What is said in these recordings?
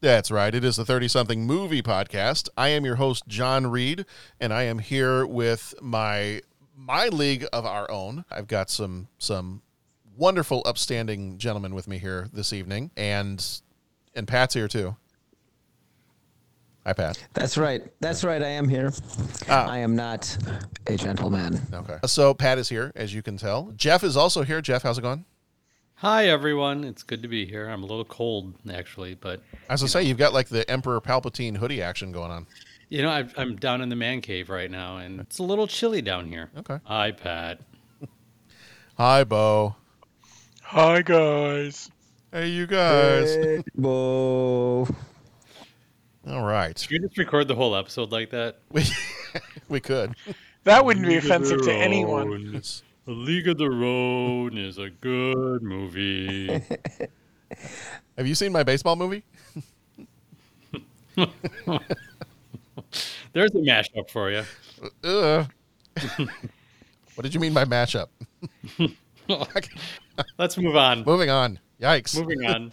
That's right. It is the 30 something movie podcast. I am your host, John Reed, and I am here with my my league of our own. I've got some some wonderful upstanding gentlemen with me here this evening, and and Pat's here too. Hi, Pat. That's right. That's right. I am here. Ah. I am not a gentleman. Okay. So Pat is here, as you can tell. Jeff is also here. Jeff, how's it going? Hi everyone, it's good to be here. I'm a little cold actually, but As I say, you've got like the Emperor Palpatine hoodie action going on. you know I've, I'm down in the man cave right now, and it's a little chilly down here. Okay. Hi Pat. Hi, Bo. Hi, guys. Hey, you guys. Bo. All right. Should we just record the whole episode like that? We we could. That wouldn't be offensive to anyone. A League of the Road is a good movie. Have you seen my baseball movie? There's a mashup for you. Uh. what did you mean by mashup? Let's move on. Moving on. Yikes. Moving on.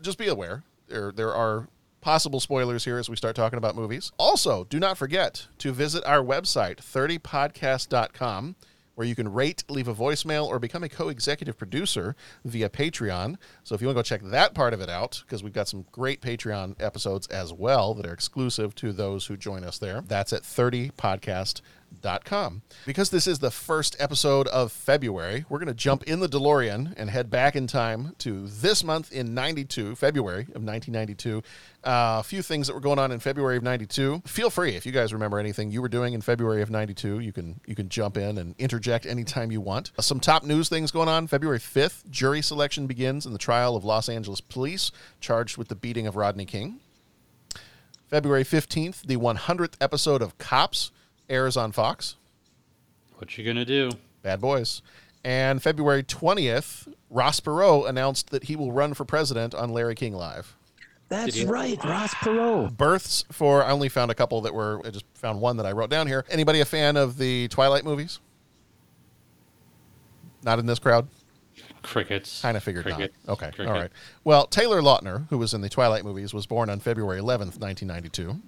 Just be aware. There there are possible spoilers here as we start talking about movies. Also, do not forget to visit our website, 30podcast.com, where you can rate, leave a voicemail, or become a co executive producer via Patreon. So if you want to go check that part of it out, because we've got some great Patreon episodes as well that are exclusive to those who join us there, that's at 30podcast.com. Because this is the first episode of February, we're going to jump in the DeLorean and head back in time to this month in 92, February of 1992. Uh, a few things that were going on in February of 92. Feel free if you guys remember anything you were doing in February of 92, you can you can jump in and interject anytime you want. Uh, some top news things going on. February 5th, jury selection begins in the trial of Los Angeles police charged with the beating of Rodney King. February 15th, the 100th episode of Cops airs on Fox. What you gonna do? Bad Boys. And February 20th, Ross Perot announced that he will run for president on Larry King Live. That's right. Ross Perot. Births for, I only found a couple that were, I just found one that I wrote down here. Anybody a fan of the Twilight movies? Not in this crowd? Crickets. Kind of figured Cricket. not. Okay, Cricket. all right. Well, Taylor Lautner, who was in the Twilight movies, was born on February 11th, 1992.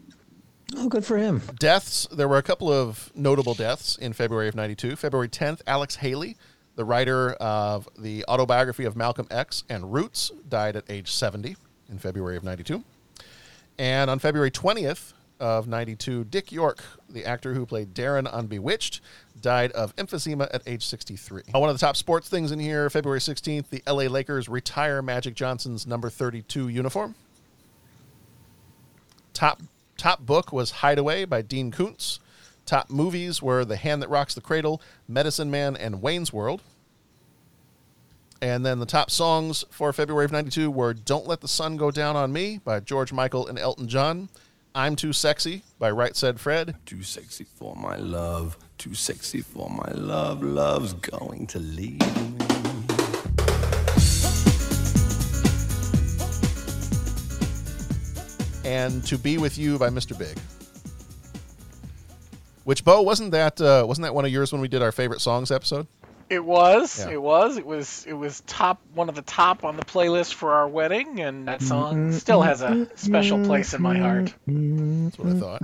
Oh, good for him. Deaths, there were a couple of notable deaths in February of 92. February 10th, Alex Haley, the writer of the autobiography of Malcolm X and Roots, died at age 70 in February of 92. And on February 20th of 92, Dick York, the actor who played Darrin on Bewitched, died of emphysema at age 63. Uh, One of the top sports things in here, February 16th, the LA Lakers retire Magic Johnson's number 32 uniform. Top top book was Hideaway by Dean Koontz. Top movies were The Hand That Rocks the Cradle, Medicine Man, and Wayne's World. And then the top songs for February of 92 were Don't Let the Sun Go Down on Me by George Michael and Elton John, I'm Too Sexy by Right Said Fred, Too sexy for my love. Too sexy for my love. Love's going to leave me. And To Be With You by Mr. Big. Which Bo wasn't that uh, wasn't that one of yours when we did our favorite songs episode? It was. Yeah. It was. It was. It was top. One of the top on the playlist for our wedding, and that song still has a special place in my heart. That's what I thought.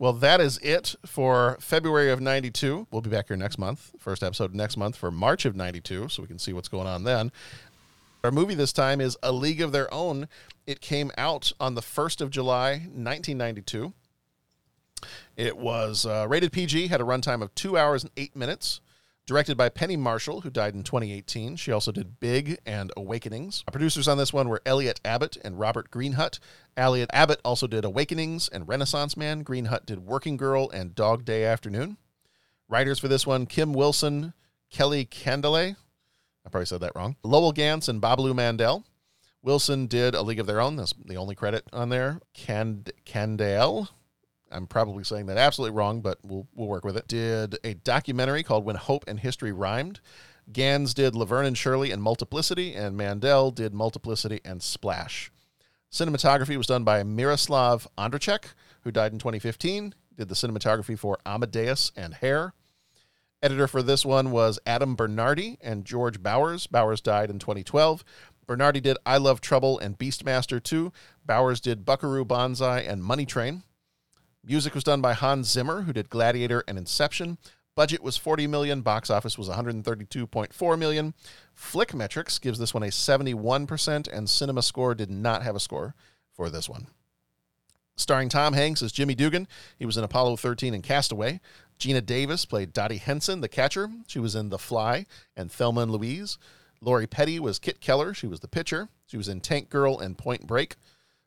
Well, that is it for February of 92. We'll be back here next month, first episode next month for March of 92, so we can see what's going on then. Our movie this time is A League of Their Own. It came out on the 1st of July, 1992. It was uh, rated PG, had a runtime of two hours and eight minutes. Directed by Penny Marshall, who died in 2018. She also did Big and Awakenings. Our Producers on this one were Elliot Abbott and Robert Greenhut. Elliot Abbott also did Awakenings and Renaissance Man. Greenhut did Working Girl and Dog Day Afternoon. Writers for this one Kim Wilson, Kelly Candele. I probably said that wrong. Lowell Ganz and Babaloo Mandel. Wilson did A League of Their Own. That's the only credit on there. Cand- Candale. I'm probably saying that absolutely wrong, but we'll we'll work with it. Did a documentary called When Hope and History Rhymed. Ganz did Laverne and Shirley and Multiplicity, and Mandel did Multiplicity and Splash. Cinematography was done by Miroslav Ondrachek, who died in 2015. Did the cinematography for Amadeus and Hair. Editor for this one was Adam Bernardi and George Bowers. Bowers died in 2012. Bernardi did I Love Trouble and Beastmaster 2. Bowers did Buckaroo Banzai and Money Train. Music was done by Hans Zimmer, who did Gladiator and Inception. Budget was 40 million, box office was 132.4 million. Flickmetrix gives this one a 71%, and Cinema Score did not have a score for this one. Starring Tom Hanks as Jimmy Dugan, he was in Apollo 13 and Castaway. Geena Davis played Dottie Henson, the catcher. She was in The Fly and Thelma and Louise. Lori Petty was Kit Keller. She was the pitcher. She was in Tank Girl and Point Break.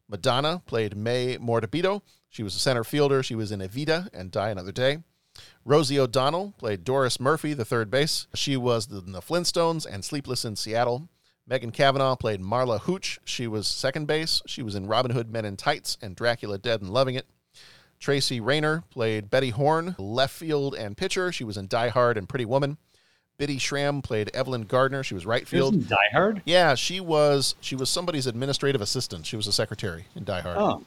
Madonna played Mae Mordabito. She was a center fielder. She was in Evita and Die Another Day. Rosie O'Donnell played Doris Murphy, the third base. She was in the Flintstones and Sleepless in Seattle. Megan Cavanagh played Marla Hooch. She was second base. She was in Robin Hood Men in Tights and Dracula Dead and Loving It. Tracy Reiner played Betty Horn, left field and pitcher. She was in Die Hard and Pretty Woman. Bitty Schram played Evelyn Gardner. She was right field. Isn't Die Hard? Yeah, she was. She was somebody's administrative assistant. She was a secretary in Die Hard. Oh,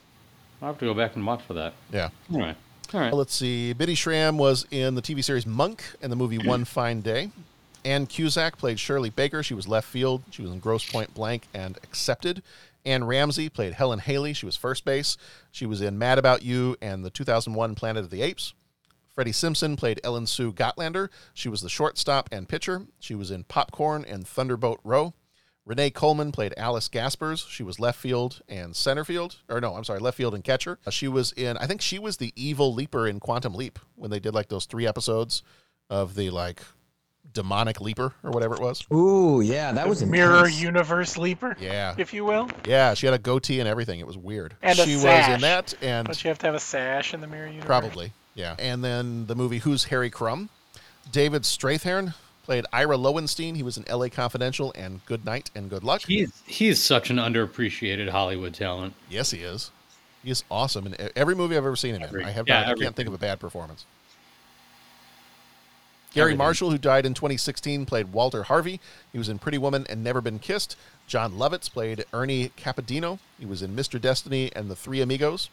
I'll have to go back and watch for that. Yeah. All right. All right. Let's see. Bitty Schram was in the TV series Monk and the movie One Fine Day. Ann Cusack played Shirley Baker. She was left field. She was in Grosse Pointe Blank and Accepted. Anne Ramsay played Helen Haley. She was first base. She was in Mad About You and the 2001 Planet of the Apes. Freddie Simpson played Ellen Sue Gotlander. She was the shortstop and pitcher. She was in Popcorn and Thunderboat Row. Renee Coleman played Alice Gaspers. She was left field and center field. Or no, I'm sorry, left field and catcher. Uh, She was in, I think she was the evil leaper in Quantum Leap when they did like those three episodes of the like demonic leaper or whatever it was. Ooh, yeah, that was Mirror intense. universe leaper, Yeah. if you will. Yeah, she had a goatee and everything. It was weird. And a she was in that and Don't you have to have a sash in the mirror universe? Probably, yeah. And then the movie Who's Harry Crumb? David Strathairn played Ira Lowenstein. He was in L.A. Confidential and Good Night and Good Luck. He's he's such an underappreciated Hollywood talent. yes, he is. He is awesome in every movie I've ever seen him Every- in. I have yeah, not, I can't think of a bad performance. Garry Everything. Marshall, who died in 2016, played Walter Harvey. He was in Pretty Woman and Never Been Kissed. Jon Lovitz played Ernie Capadino. He was in Mr. Destiny and The Three Amigos.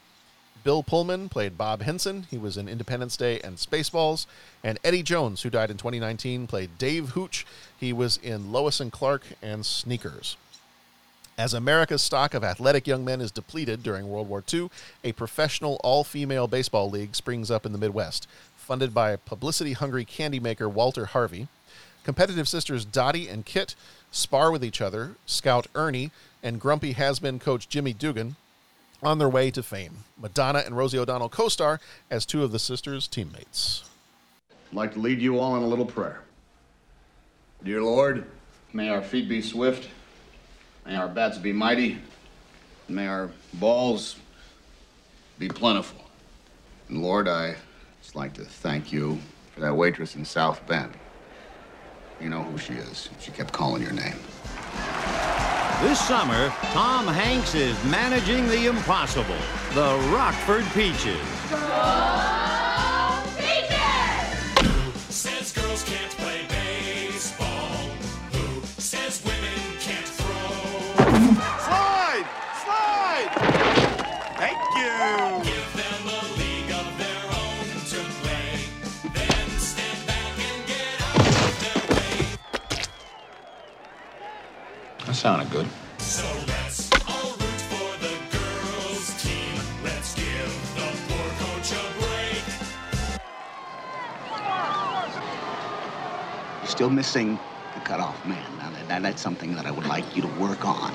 Bill Pullman played Bob Henson. He was in Independence Day and Spaceballs. And Eddie Jones, who died in 2019, played Dave Hooch. He was in Lois and Clark and Sneakers. As America's stock of athletic young men is depleted during World War II, a professional all female baseball league springs up in the Midwest, funded by publicity hungry candy maker Walter Harvey. Competitive sisters Dottie and Kit spar with each other, scout Ernie, and grumpy has been coach Jimmy Dugan on their way to fame. Madonna and Rosie O'Donnell co star as two of the sisters' teammates. I'd like to lead you all in a little prayer. Dear Lord, may our feet be swift, may our bats be mighty, may our balls be plentiful. And Lord, I just like to thank you for that waitress in South Bend. You know who she is. She kept calling your name. This summer, Tom Hanks is managing the impossible the Rockford Peaches. sounded good. So let's all root for the girls' team. Let's give the poor coach a break. You're still missing the cutoff man. Now, that, that's something that I would like you to work on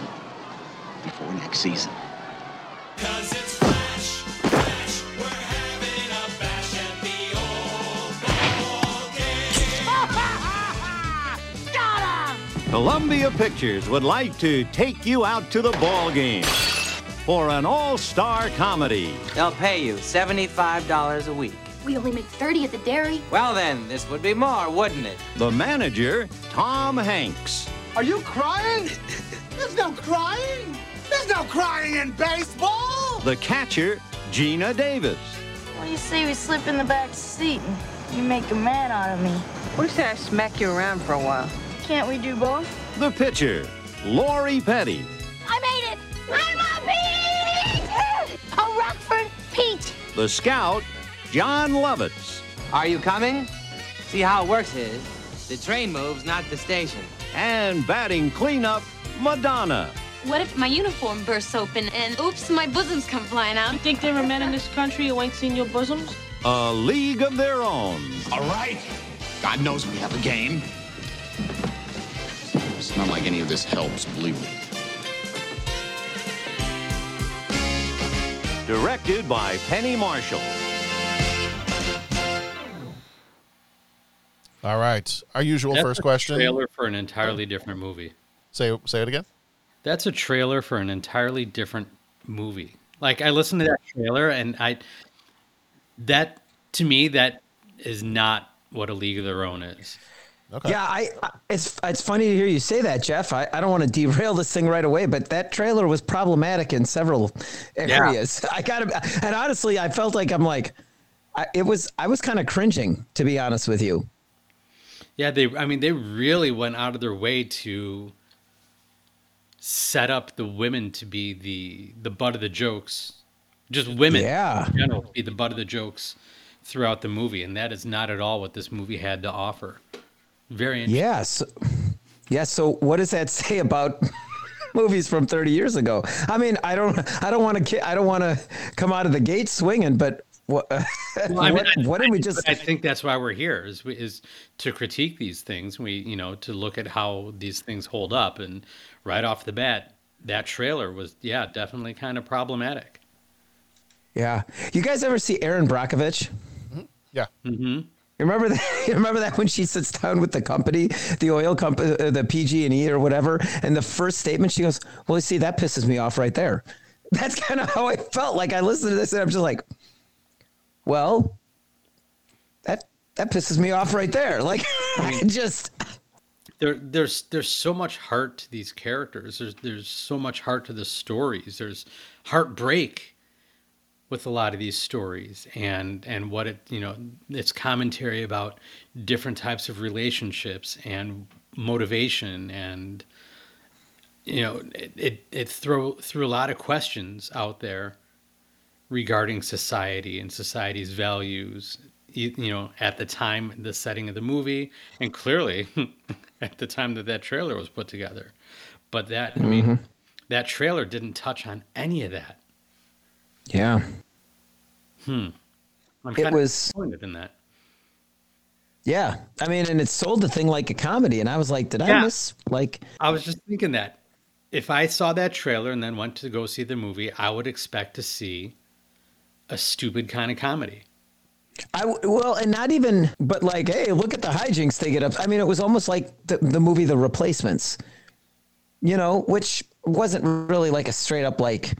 before next season. Columbia Pictures would like to take you out to the ball game for an all-star comedy. They'll pay you $75 a week. We only make 30 at the dairy. Well, then, this would be more, wouldn't it? The manager, Tom Hanks. Are you crying? There's no crying. There's no crying in baseball. The catcher, Geena Davis. What do you say we slip in the back seat and you make a man out of me? What do you say I smack you around for a while? Can't we do both? The pitcher, Lori Petty. I made it! I'm a peach! A Rockford peach! The scout, Jon Lovitz. Are you coming? See how it works is the train moves, not the station. And batting cleanup, Madonna. What if my uniform bursts open and oops, my bosoms come flying out? You think there are men in this country who ain't seen your bosoms? A league of their own. All right. God knows we have a game. It's not like any of this helps, believe me. Directed by Penny Marshall. All right. Our usual That's first a question. Trailer for an entirely different movie. Say say it again. That's a trailer for an entirely different movie. Like I listened to that trailer and I that to me that is not what a league of their own is. Yeah, I, I it's it's funny to hear you say that, Jeff. I, I don't want to derail this thing right away, but that trailer was problematic in several areas. I got to, and honestly, I felt like I'm like, I, it was I was kind of cringing to be honest with you. Yeah, they I mean they really went out of their way to set up the women to be the the butt of the jokes. Just women Yeah. in general to be the butt of the jokes throughout the movie, and that is not at all what this movie had to offer. Very interesting. Yeah. So, yeah. So what does that say about movies from 30 years ago? I mean, I don't, I don't want to, I don't want to come out of the gate swinging, but what, Well, I mean, what, I- what did we just? I think that's why we're here is is to critique these things. We you know to look at how these things hold up, and right off the bat, that trailer was yeah definitely kind of problematic. Yeah. You guys ever see Erin Brockovich? Yeah. Mm-hmm. Remember that? Remember that when she sits down with the company, the oil company, uh, the PG and E or whatever, and the first statement she goes, "Well, you see, that pisses me off right there." That's kind of how I felt. Like I listened to this and I'm just like, "Well, that that pisses me off right there." Like I just There, there's there's so much heart to these characters. There's there's so much heart to the stories. There's heartbreak with a lot of these stories, and and what it you know it's commentary about different types of relationships and motivation and you know it it, it throw threw a lot of questions out there regarding society and society's values you, you know at the time the setting of the movie and clearly at the time that that trailer was put together but that i mean Mhm. that trailer didn't touch on any of that yeah. hmm i'm It was- disappointed in that Yeah, I mean, and it sold the thing like a comedy, and I was like, did I miss like? I was just thinking that if I saw that trailer and then went to go see the movie, I would expect to see a stupid kind of comedy. I well, and not even, but like, hey, look at the hijinks they get up. I mean, it was almost like the the movie The Replacements, you know, which wasn't really like a straight up like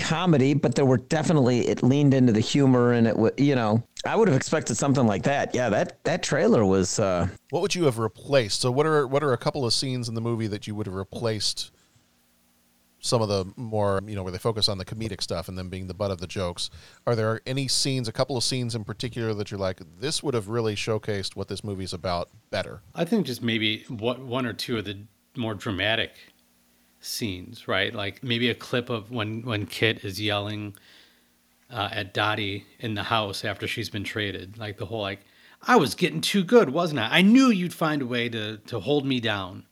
comedy, but there were definitely it leaned into the humor, and it was, you know, I would have expected something like that. Yeah, that that trailer was. uh What would you have replaced? So what are what are a couple of scenes in the movie that you would have replaced some of the more, you know, where they focus on the comedic stuff and then being the butt of the jokes? Are there any scenes, a couple of scenes in particular that you're like, this would have really showcased what this movie's about better? I think just maybe what one or two of the more dramatic scenes, right? Like maybe a clip of when when Kit is yelling uh, at Dottie in the house after she's been traded, like the whole like I was getting too good, wasn't I? I knew you'd find a way to to hold me down.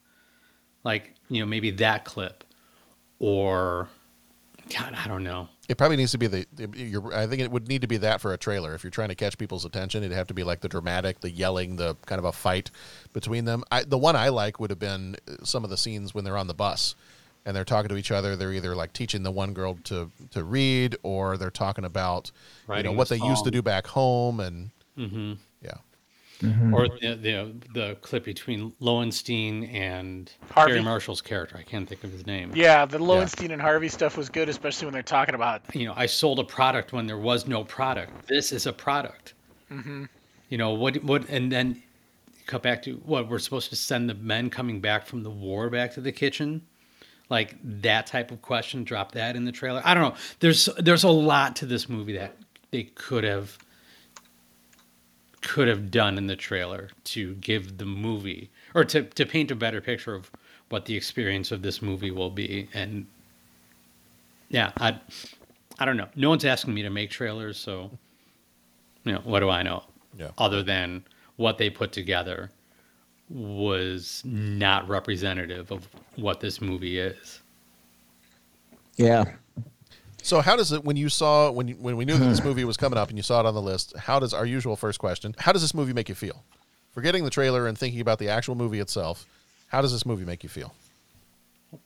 Like you know maybe that clip, or God, I don't know. It probably needs to be the. the your, I think it would need to be that for a trailer. If you're trying to catch people's attention, it'd have to be like the dramatic, the yelling, the kind of a fight between them. I, the one I like would have been uh, some of the scenes when they're on the bus and they're talking to each other. They're either like teaching the one girl to to read, or they're talking about you know what a they used to do back home, and hmm yeah. Or the, the the clip between Lowenstein and Harvey. Garry Marshall's character. I can't think of his name. Yeah, the Lowenstein and Harvey stuff was good, especially when they're talking about. You know, I sold a product when there was no product. This is a product. hmm You know what? What? And then cut back to what we're supposed to send the men coming back from the war back to the kitchen, like that type of question. Drop that in the trailer. I don't know. There's there's a lot to this movie that they could have could have done in the trailer to give the movie or to to paint a better picture of what the experience of this movie will be. And yeah, I I don't know. No one's asking me to make trailers, so you know what do I know? Yeah. Other than what they put together was not representative of what this movie is. Yeah. So how does it when you saw when you, when we knew that this movie was coming up and you saw it on the list? How does our usual first question? How does this movie make you feel? Forgetting the trailer and thinking about the actual movie itself, how does this movie make you feel?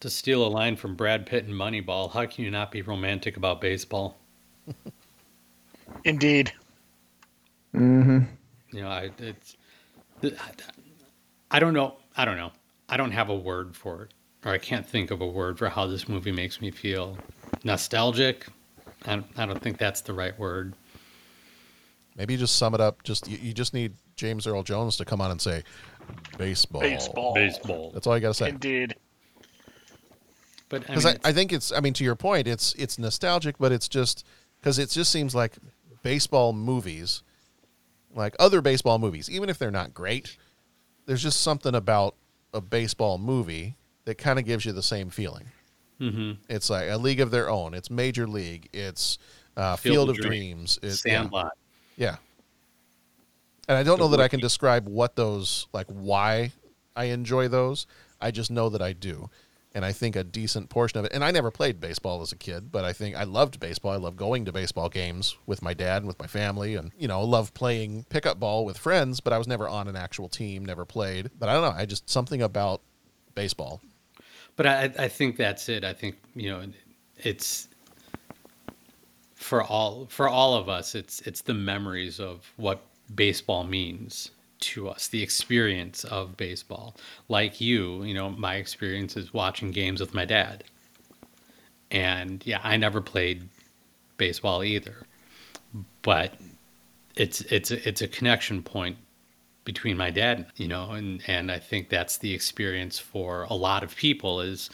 To steal a line from Brad Pitt in Moneyball, how can you not be romantic about baseball? Indeed. Mm-hmm. You know, I it's the- I don't know. I don't know. I don't have a word for it, or I can't think of a word for how this movie makes me feel. Nostalgic. I don't, I don't think that's the right word. Maybe you just sum it up. Just you, you just need James Earl Jones to come on and say baseball. Baseball. Baseball. That's all you got to say. Indeed. But I Because mean, I, I, think it's. I mean, to your point, it's it's nostalgic, but it's just because it just seems like baseball movies, like other baseball movies, even if they're not great, there's just something about a baseball movie that kind of gives you the same feeling. Mhm. It's like a league of their own. It's Major League. It's uh, Field, of Dreams. It- yeah. Sandlot. Yeah. And I don't know that I can describe what those like why I enjoy those. I just know that I do. And I think a decent portion of it and I never played baseball as a kid, but I think I loved baseball. I love going to baseball games with my dad and with my family and you know, love playing pickup ball with friends, but I was never on an actual team, never played. But I don't know, I just something about baseball. But I, I think that's it. I think you know, it's for all for all of us. It's it's the memories of what baseball means to us, the experience of baseball. Like you, you know, my experience is watching games with my dad. And yeah, I never played baseball either, but it's it's it's a connection point between my dad, you know, and and I think that's the experience for a lot of people is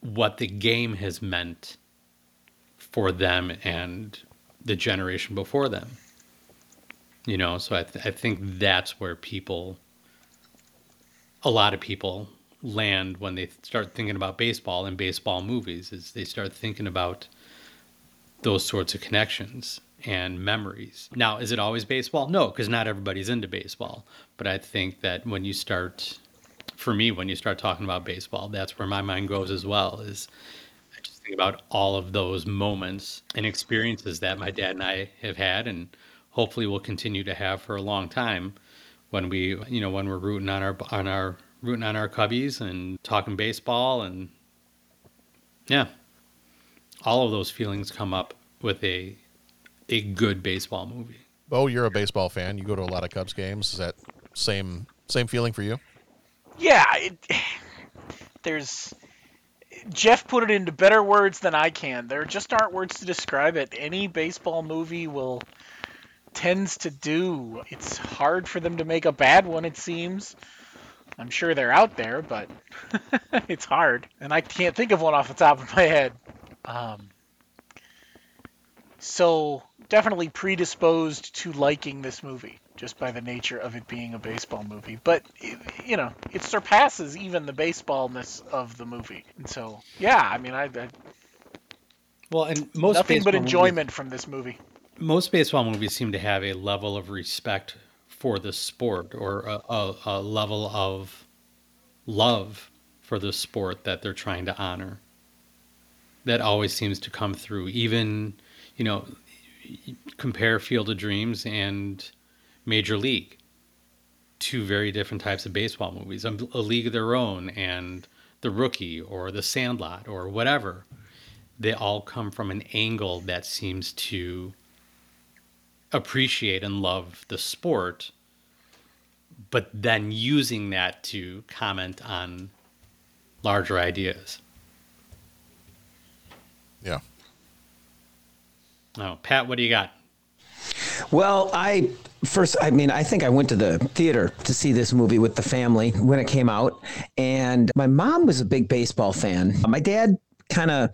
what the game has meant for them and the generation before them. You know, so I th- I think that's where people a lot of people land when they start thinking about baseball and baseball movies is they start thinking about those sorts of connections and memories. Now, is it always baseball? No, because not everybody's into baseball. But I think that when you start, for me, when you start talking about baseball, that's where my mind goes as well. Is I just think about all of those moments and experiences that my dad and I have had, and hopefully we'll continue to have for a long time. When we, you know, when we're rooting on our on our rooting on our cubbies and talking baseball, and yeah, all of those feelings come up with a a good baseball movie. Bo, you're a baseball fan. You go to a lot of Cubs games. Is that same same feeling for you? Yeah, it, there's Jeff put it into better words than I can. There just aren't words to describe it. Any baseball movie will tends to do. It's hard for them to make a bad one it seems. I'm sure they're out there, but it's hard. And I can't think of one off the top of my head. Um, so definitely predisposed to liking this movie just by the nature of it being a baseball movie. But it, you know, it surpasses even the baseballness of the movie. And so, yeah, I mean, I, I Well, and most nothing but baseball movies- enjoyment from this movie. Most baseball movies seem to have a level of respect for the sport or a, a, a level of love for the sport that they're trying to honor. that always seems to come through. Even, you know, compare Field of Dreams and Major League, two very different types of baseball movies. A, a League of Their Own and The Rookie or The Sandlot or whatever. They all come from an angle that seems to appreciate and love the sport, but then using that to comment on larger ideas. Yeah. Oh, Pat, what do you got? Well, I first, I mean, I think I went to the theater to see this movie with the family when it came out. And my mom was a big baseball fan. My dad kind of,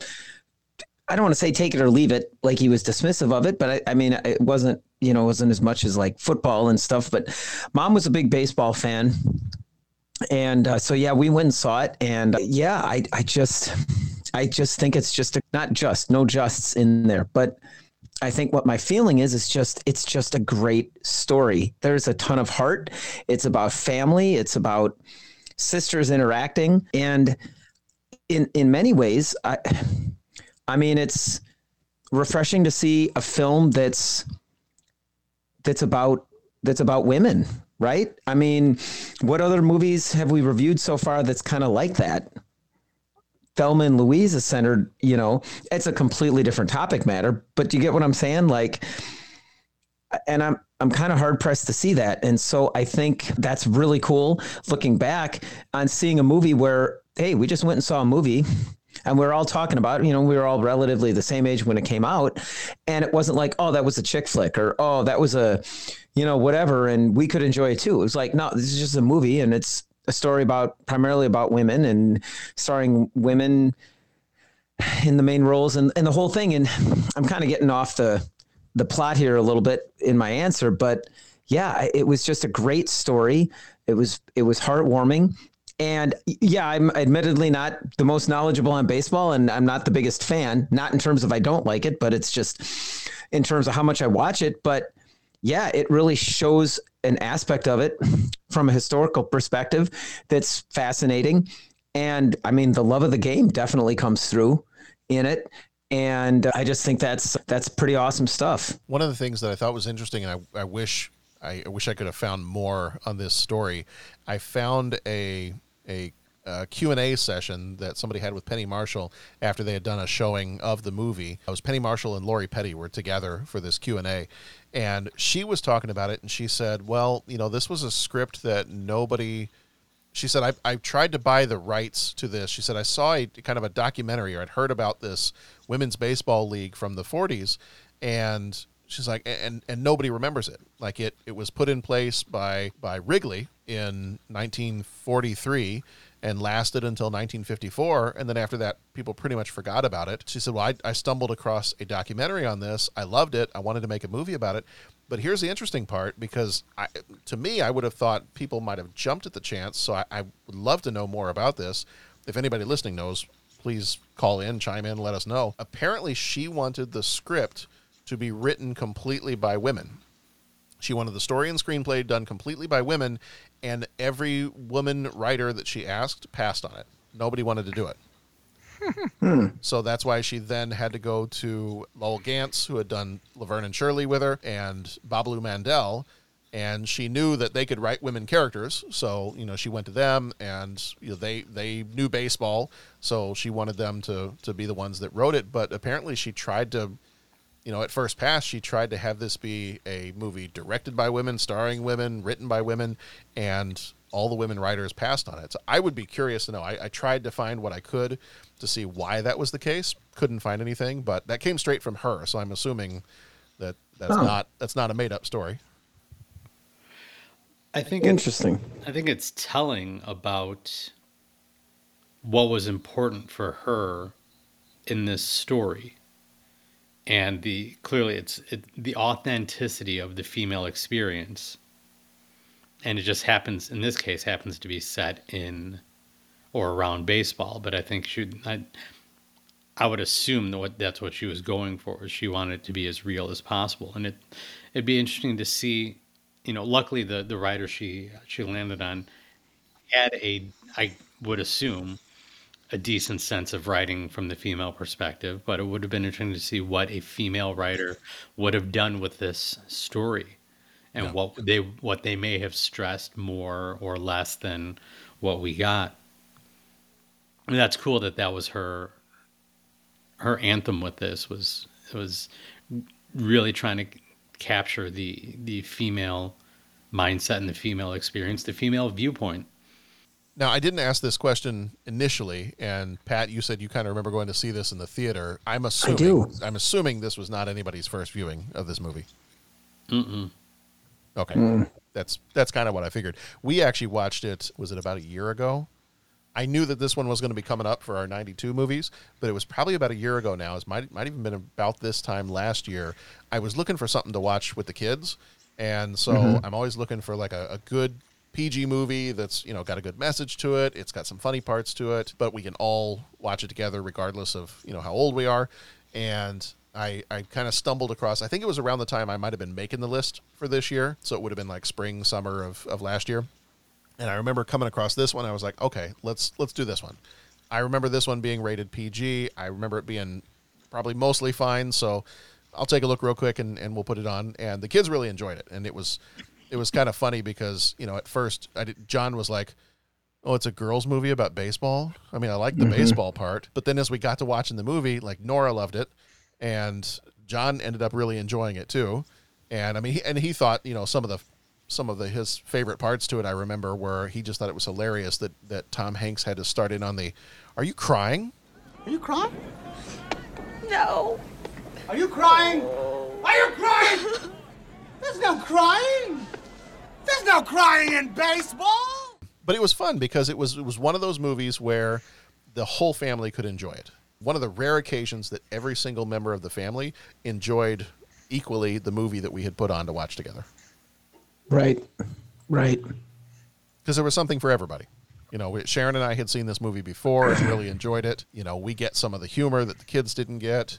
I don't want to say take it or leave it, like he was dismissive of it, but I, I mean, it wasn't, you know, wasn't as much as like football and stuff. But mom was a big baseball fan. And uh, so, yeah, we went and saw it. And uh, yeah, I, I just, I just think it's just a, not just, no justs in there, but I think what my feeling is is just it's just a great story. There's a ton of heart. It's about family. It's about sisters interacting, and in in many ways, I I mean it's refreshing to see a film that's that's about that's about women, right? I mean, what other movies have we reviewed so far that's kind of like that? Thelma and Louise is centered, you know, it's a completely different topic matter, but you get what I'm saying? Like, and I'm, I'm kind of hard pressed to see that. And so I think that's really cool looking back on seeing a movie where, hey, we just went and saw a movie and we are all talking about, you know, we were all relatively the same age when it came out. And it wasn't like, oh, that was a chick flick or, oh, that was a, you know, whatever. And we could enjoy it too. It was like, no, this is just a movie and it's a story about primarily about women and starring women in the main roles and, and the whole thing. And I'm kind of getting off the, the plot here a little bit in my answer, but yeah, it was just a great story. It was, it was heartwarming. And yeah, I'm admittedly not the most knowledgeable on baseball and I'm not the biggest fan, not in terms of I don't like it, but it's just in terms of how much I watch it. But yeah, it really shows an aspect of it from a historical perspective that's fascinating. And I mean, the love of the game definitely comes through in it. And I just think that's that's pretty awesome stuff. One of the things that I thought was interesting, and I, I wish I, I wish I could have found more on this story. I found a a Q&A session that somebody had with Penny Marshall after they had done a showing of the movie. It was Penny Marshall and Lori Petty were together for this Q&A and she was talking about it and she said, "Well, you know, this was a script that nobody she said I I tried to buy the rights to this. She said I saw a kind of a documentary or I'd heard about this women's baseball league from the 40s and she's like and and nobody remembers it. Like it it was put in place by by Wrigley in 1943 and lasted until 1954. And then after that, people pretty much forgot about it. She said, Well, I, I, stumbled across a documentary on this. I loved it. I wanted to make a movie about it. But here's the interesting part because I, to me, I would have thought people might have jumped at the chance. So I, I would love to know more about this. If anybody listening knows, please call in, chime in, let us know. Apparently, she wanted the script to be written completely by women. She wanted the story and screenplay done completely by women, and every woman writer that she asked passed on it. Nobody wanted to do it. Hmm. So that's why she then had to go to Lowell Ganz, who had done Laverne and Shirley with her, and Babaloo Mandel. And she knew that they could write women characters, so you know she went to them, and you know, they they knew baseball, so she wanted them to to be the ones that wrote it. But apparently, she tried to you know, at first pass, she tried to have this be a movie directed by women, starring women, written by women, and all the women writers passed on it. So I would be curious to know. I, I tried to find what I could to see why that was the case. Couldn't find anything, but that came straight from her. So I'm assuming that that's Oh. not that's not a made up story. I think Interesting. It's, I think it's telling about what was important for her in this story, and the clearly it's it, the authenticity of the female experience, and it just happens in this case happens to be set in or around baseball. But I think she, I, I would assume that what that's what she was going for. She wanted it to be as real as possible, and it it'd be interesting to see. You know, luckily the the writer she she landed on had a I would assume a decent sense of writing from the female perspective, but it would have been interesting to see what a female writer would have done with this story and Yeah. what they what they may have stressed more or less than what we got. And that's cool that that was her her anthem with this was it was really trying to capture the the female mindset and the female experience, the female viewpoint. Now, I didn't ask this question initially, and Pat, you said you kind of remember going to see this in the theater. I'm assuming do. I'm assuming this was not anybody's first viewing of this movie. Mm-mm. Okay, Mm. that's that's kind of what I figured. We actually watched it. Was it about a year ago? I knew that this one was going to be coming up for our '92 movies, but it was probably about a year ago now. It might might even been about this time last year. I was looking for something to watch with the kids, and so Mhm. I'm always looking for like a, a good PG movie that's you know got a good message to it. It's got some funny parts to it, but we can all watch it together regardless of you know how old we are. And I I kind of stumbled across. I think it was around the time I might have been making the list for this year, so it would have been like spring summer of of last year. And I remember coming across this one. I was like, okay, let's let's do this one. I remember this one being rated PG. I remember it being probably mostly fine. So I'll take a look real quick and, and we'll put it on. And the kids really enjoyed it. And it was it was kind of funny because you know at first I did, John was like, "Oh, it's a girls' movie about baseball." I mean, I like the Mhm. baseball part, but then as we got to watching the movie, like Nora loved it, and John ended up really enjoying it too. And I mean, he, and he thought you know some of the some of the his favorite parts to it. I remember where he just thought it was hilarious that that Tom Hanks had to start in on the, "Are you crying?" Are you crying? No. Are you crying? Are you crying? There's no crying. There's no crying in baseball. but it was fun because it was it was one of those movies where the whole family could enjoy it. One of the rare occasions that every single member of the family enjoyed equally the movie that we had put on to watch together Right. Right. because there was something for everybody. You know, Sharon and I had seen this movie before and really enjoyed it. You know, we get some of the humor that the kids didn't get.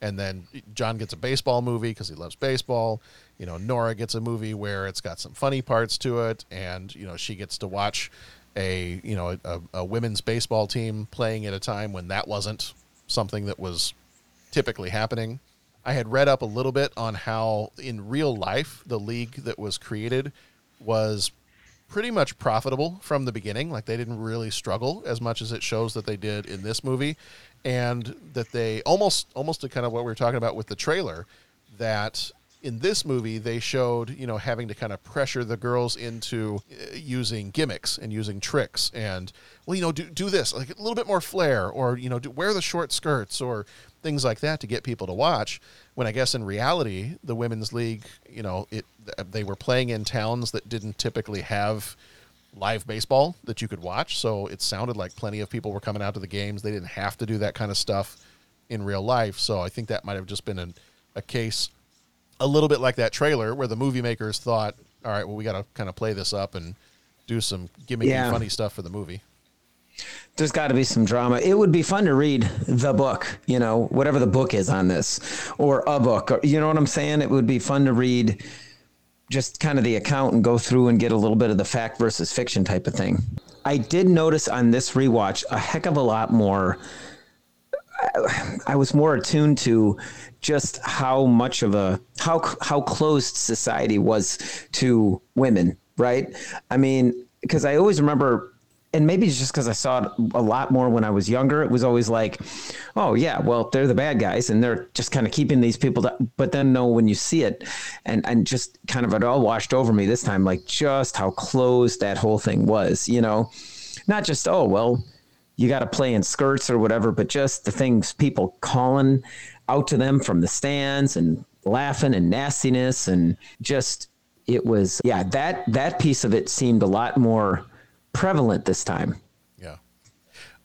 And then John gets a baseball movie because he loves baseball. You know, Nora gets a movie where it's got some funny parts to it, and you know she gets to watch a you know a, a women's baseball team playing at a time when that wasn't something that was typically happening. I had read up a little bit on how in real life the league that was created was pretty much profitable from the beginning. Like they didn't really struggle as much as it shows that they did in this movie, and that they almost almost to kind of what we were talking about with the trailer, that in this movie they showed you know having to kind of pressure the girls into uh, using gimmicks and using tricks and well you know do do this like a little bit more flair or you know do, wear the short skirts or things like that to get people to watch. When i guess in reality the women's league you know it they were playing in towns that didn't typically have live baseball that you could watch. So it sounded like plenty of people were coming out to the games. They didn't have to do that kind of stuff in real life. So i think that might have just been an, a case a little bit like that trailer where the movie makers thought all right well we got to kind of play this up and do some gimmicky Yeah. funny stuff for the movie There's got to be some drama. It would be fun to read the book, you know, whatever the book is on this, or a book, or you know what I'm saying? It would be fun to read just kind of the account and go through and get a little bit of the fact versus fiction type of thing. I did notice on this rewatch a heck of a lot more. I, was more attuned to just how much of a how how closed society was to women, right? I mean, because I always remember and maybe it's just because I saw it a lot more when I was younger. It was always like, oh yeah, well they're the bad guys and they're just kind of keeping these people. Down. But then no, when you see it, and and just kind of it all washed over me this time, like just how closed that whole thing was. You know, not just oh well, you got to play in skirts or whatever, but just the things people calling out to them from the stands and laughing and nastiness and just it was yeah that that piece of it seemed a lot more prevalent this time.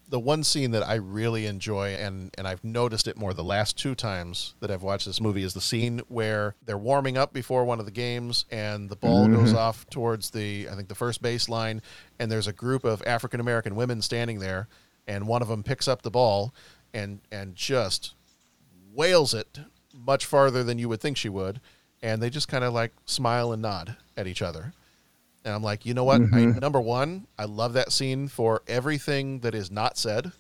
The one scene that I really enjoy, and, and I've noticed it more the last two times that I've watched this movie, is the scene where they're warming up before one of the games and the ball goes Mhm. off towards the, I think, the first baseline, and there's a group of African American women standing there, and one of them picks up the ball and, and just wails it much farther than you would think she would, and they just kind of like smile and nod at each other. And I'm like, you know what? I, Mhm. number one, I love that scene for everything that is not said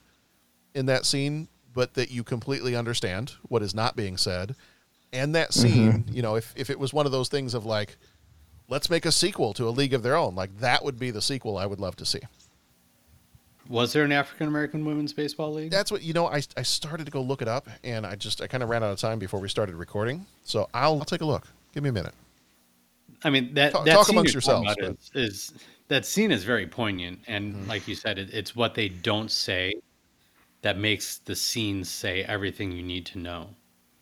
in that scene, but that you completely understand what is not being said. And that scene, you know, if, if it was one of those things of like, let's make a sequel to A League of Their Own, like that would be the sequel I would love to see. Was there an African American women's baseball league? That's what you know. I, I started to go look it up, and I just I kind of ran out of time before we started recording. So I'll, I'll take a look. Give me a minute. I mean that Talk- that talk scene amongst yourselves, about Is, is that scene is very poignant, and Mm-hmm. like you said, it, it's what they don't say that makes the scene say everything you need to know.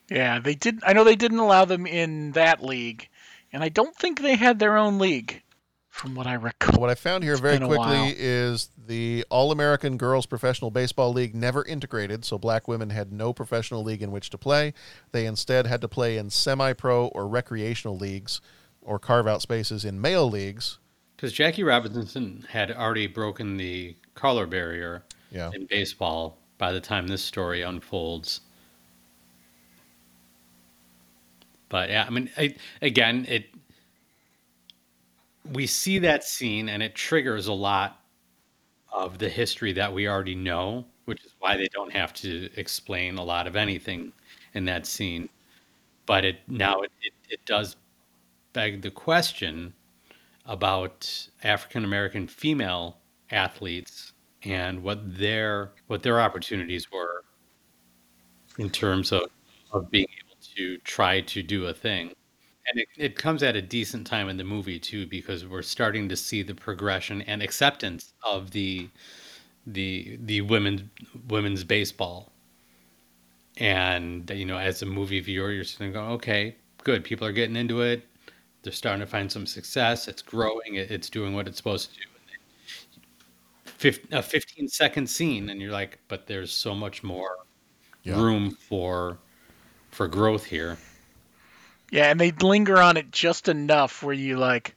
Yeah, they did. I know they didn't allow them in that league, and I don't think they had their own league, from what I recall. What I found here It's very quickly is the All American Girls Professional Baseball League never integrated, so black women had no professional league in which to play. They instead had to play in semi pro or recreational leagues or carve out spaces in male leagues. Because Jackie Robinson had already broken the color barrier Yeah. in baseball by the time this story unfolds. But yeah, I mean, I, again, it we see that scene and it triggers a lot of the history that we already know, which is why they don't have to explain a lot of anything in that scene. But it now it, it, it does beg the question about African American female athletes and what their what their opportunities were in terms of, of being able to try to do a thing. And it, it comes at a decent time in the movie too, because we're starting to see the progression and acceptance of the the the women women's baseball. And you know, as a movie viewer, you're sitting going, okay, good, people are getting into it. They're starting to find some success. It's growing. It's doing what it's supposed to do. And then a 15 second scene, and you're like, but there's so much more Yeah. room for for growth here. Yeah, and they linger on it just enough where you like,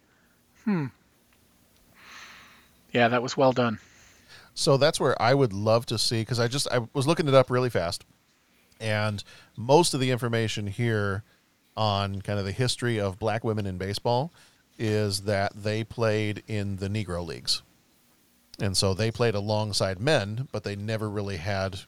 hmm. Yeah, that was well done. So that's where I would love to see because I just I was looking it up really fast, and most of the information here on kind of the history of black women in baseball is that they played in the Negro leagues, and so they played alongside men, but they never really had,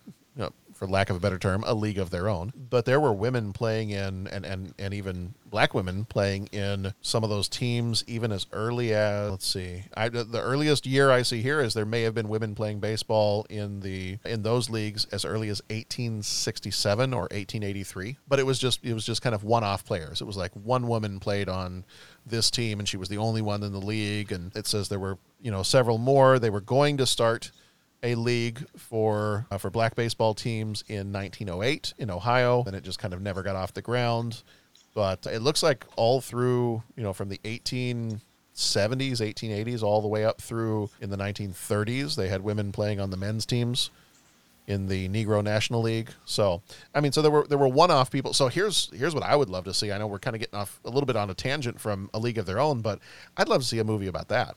for lack of a better term, a league of their own. But there were women playing in, and and and even black women playing in some of those teams, even as early as let's see, I the earliest year I see here is there may have been women playing baseball in the in those leagues as early as 1867 or 1883. But it was just it was just kind of one off players. It was like one woman played on this team, and she was the only one in the league. And it says there were you know several more. They were going to start a league for uh, for black baseball teams in 1908 in Ohio, and it just kind of never got off the ground. But it looks like all through you know from the 1870s, 1880s, all the way up through in the 1930s, they had women playing on the men's teams in the Negro National League. So I mean, so there were there were one off people. So here's here's what I would love to see. I know we're kind of getting off a little bit on a tangent from a league of their own, but I'd love to see a movie about that.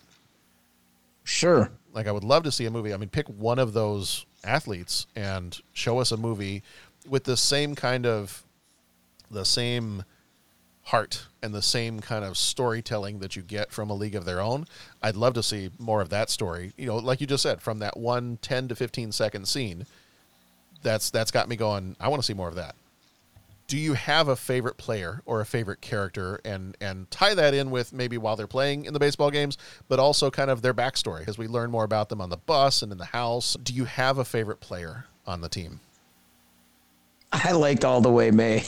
Sure. Like I would love to see a movie. I mean, pick one of those athletes and show us a movie with the same kind of the same heart and the same kind of storytelling that you get from a league of their own. I'd love to see more of that story. You know, like you just said, from that one 10 to 15 second scene. That's that's got me going, I want to see more of that. Do you have a favorite player or a favorite character and and tie that in with maybe while they're playing in the baseball games, but also kind of their backstory as we learn more about them on the bus and in the house. Do you have a favorite player on the team? I liked All the Way Mae.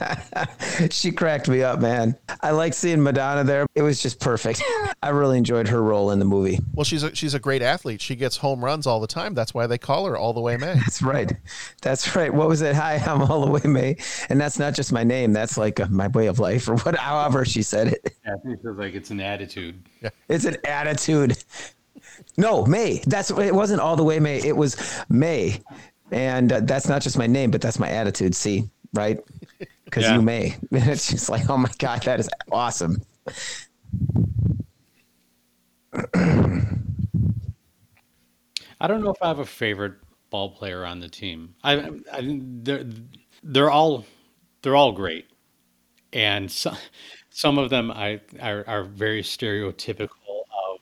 she cracked me up, man. I like seeing Madonna there. It was just perfect. I really enjoyed her role in the movie. Well, she's a, she's a great athlete. She gets home runs all the time. That's why they call her All the Way Mae. That's right. That's right. What was it? Hi, I'm All the Way Mae. And that's not just my name. That's like uh my way of life or what, however she said it. Yeah, I think it feels like it's an attitude. It's an attitude. No, Mae. That's it. Wasn't all the way Mae. It was Mae, and uh, that's not just my name, but that's my attitude. See, right? Because Yeah. you may. It's just like, oh my god, that is awesome. I don't know if I have a favorite ball player on the team. I, I they're they're all they're all great, and some some of them I are, are very stereotypical of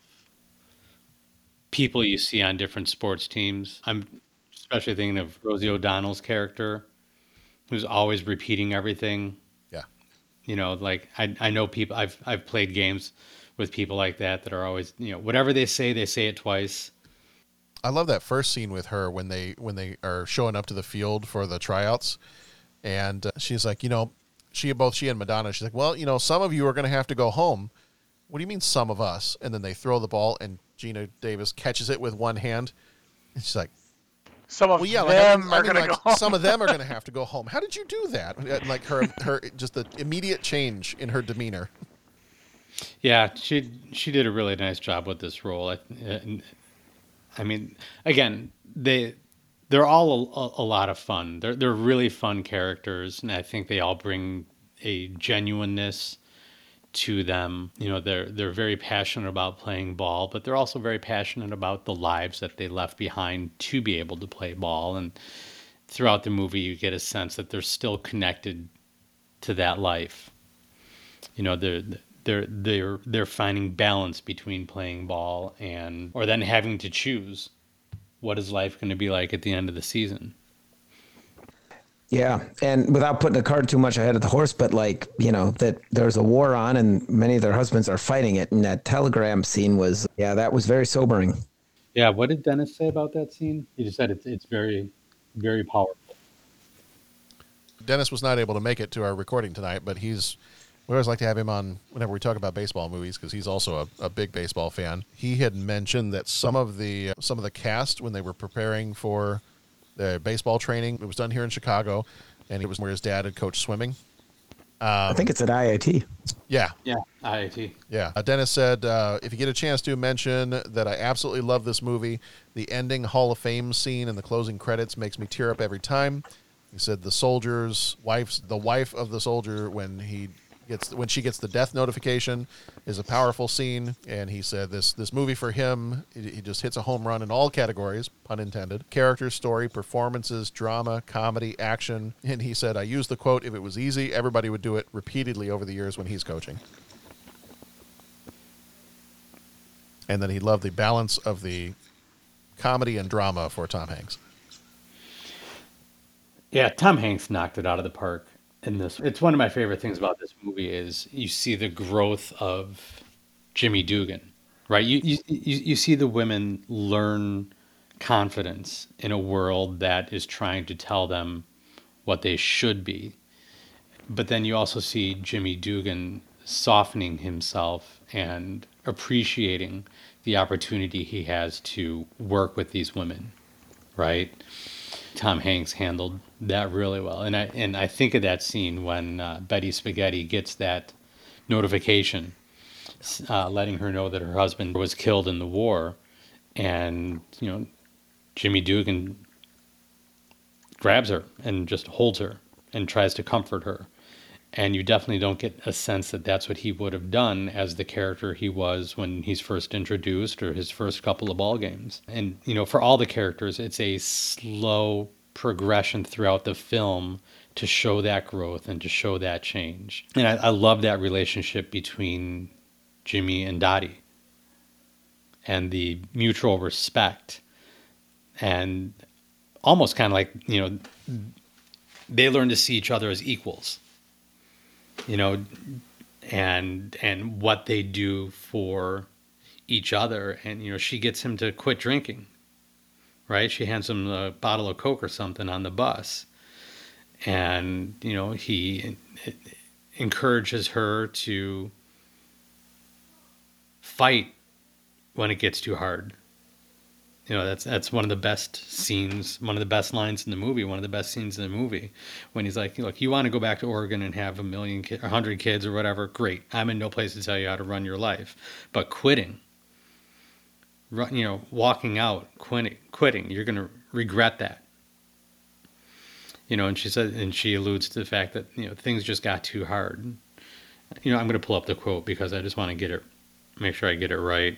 people you see on different sports teams. I'm especially thinking of Rosie O'Donnell's character, who's always repeating everything. Yeah. You know, like I I know people I've I've played games with people like that that are always you know whatever they say they say it twice. I love that first scene with her when they when they are showing up to the field for the tryouts, and uh, she's like, you know, she both she and Madonna. She's like, well, you know, some of you are going to have to go home. What do you mean, some of us? And then they throw the ball, and Geena Davis catches it with one hand, and she's like, Some of well, yeah, like, I them mean, I are mean, gonna like, go. some of them are going to have to go home. How did you do that? Uh, Like her her just the immediate change in her demeanor. Yeah, she she did a really nice job with this role. I, I mean, again, they they're all a, a lot of fun. They're they're really fun characters, and I think they all bring a genuineness to them. You know, they're they're very passionate about playing ball, but they're also very passionate about the lives that they left behind to be able to play ball. And throughout the movie, you get a sense that they're still connected to that life. You know, they're they're they're they're finding balance between playing ball and or then having to choose what is life going to be like at the end of the season. Yeah, and without putting the cart too much ahead of the horse, but like you know that there's a war on, and many of their husbands are fighting it. And that telegram scene was, yeah, that was very sobering. Yeah, what did Dennis say about that scene? He just said it's it's very very powerful. Dennis was not able to make it to our recording tonight, but he's. We always like to have him on whenever we talk about baseball movies because he's also a, a big baseball fan. He had mentioned that some of the some of the cast when they were preparing for the baseball training, it was done here in Chicago, and it was where his dad had coached swimming. I think it's at IIT. Yeah, Yeah, IIT. yeah. Uh, Dennis said, uh, if you get a chance to mention that I absolutely love this movie. The ending Hall of Fame scene and the closing credits makes me tear up every time. He said the soldier's wife's the wife of the soldier when he gets when she gets the death notification is a powerful scene. And he said this this movie for him he just hits a home run in all categories, pun intended. Character, story, performances, drama, comedy, action. And he said, I use the quote, if it was easy, everybody would do it repeatedly over the years when he's coaching. And then he loved the balance of the comedy and drama for Tom Hanks. Yeah, Tom Hanks knocked it out of the park in this. It's one of my favorite things about this movie is you see the growth of Jimmy Dugan, right? You you you, you see the women learn confidence in a world that is trying to tell them what they should be. But then you also see Jimmy Dugan softening himself and appreciating the opportunity he has to work with these women, right? Tom Hanks handled that really well, and I and I think of that scene when uh, Betty Spaghetti gets that notification, uh, letting her know that her husband was killed in the war, and you know, Jimmy Dugan grabs her and just holds her and tries to comfort her, and you definitely don't get a sense that that's what he would have done as the character he was when he's first introduced or his first couple of ball games. And you know, for all the characters, it's a slow progression throughout the film to show that growth and to show that change. And I, I love that relationship between Jimmy and Dottie and the mutual respect and almost kind of like, you know, they learn to see each other as equals you know and and what they do for each other. And you know she gets him to quit drinking right? She hands him a bottle of coke or something on the bus. And you know he encourages her to fight when it gets too hard you know that's that's one of the best scenes one of the best lines in the movie one of the best scenes in the movie. When he's like look you want to go back to oregon and have a million ki- a hundred kids or whatever great. I'm in no place to tell you how to run your life. But quitting run, you know walking out quitting quitting you're going to regret that. You know and she said and she alludes to the fact that you know things just got too hard. You know i'm going to pull up the quote because i just want to get it make sure i get it right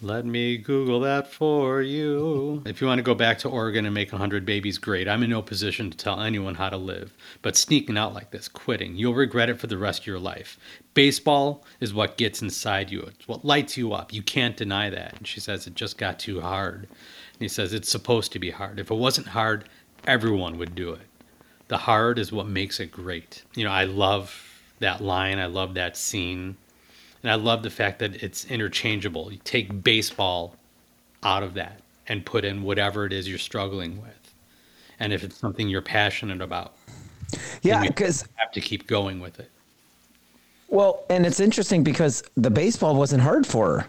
Let me Google that for you. If you want to go back to Oregon and make 100 babies, great. I'm in no position to tell anyone how to live. But sneaking out like this, quitting, you'll regret it for the rest of your life. Baseball is what gets inside you, it's what lights you up. You can't deny that. And she says, It just got too hard. And he says, It's supposed to be hard. If it wasn't hard, everyone would do it. The hard is what makes it great. You know, I love that line, I love that scene. And I love the fact that it's interchangeable. You take baseball out of that and put in whatever it is you're struggling with. And if it's something you're passionate about, Yeah, you because have to keep going with it. Well, and it's interesting because the baseball wasn't hard for her.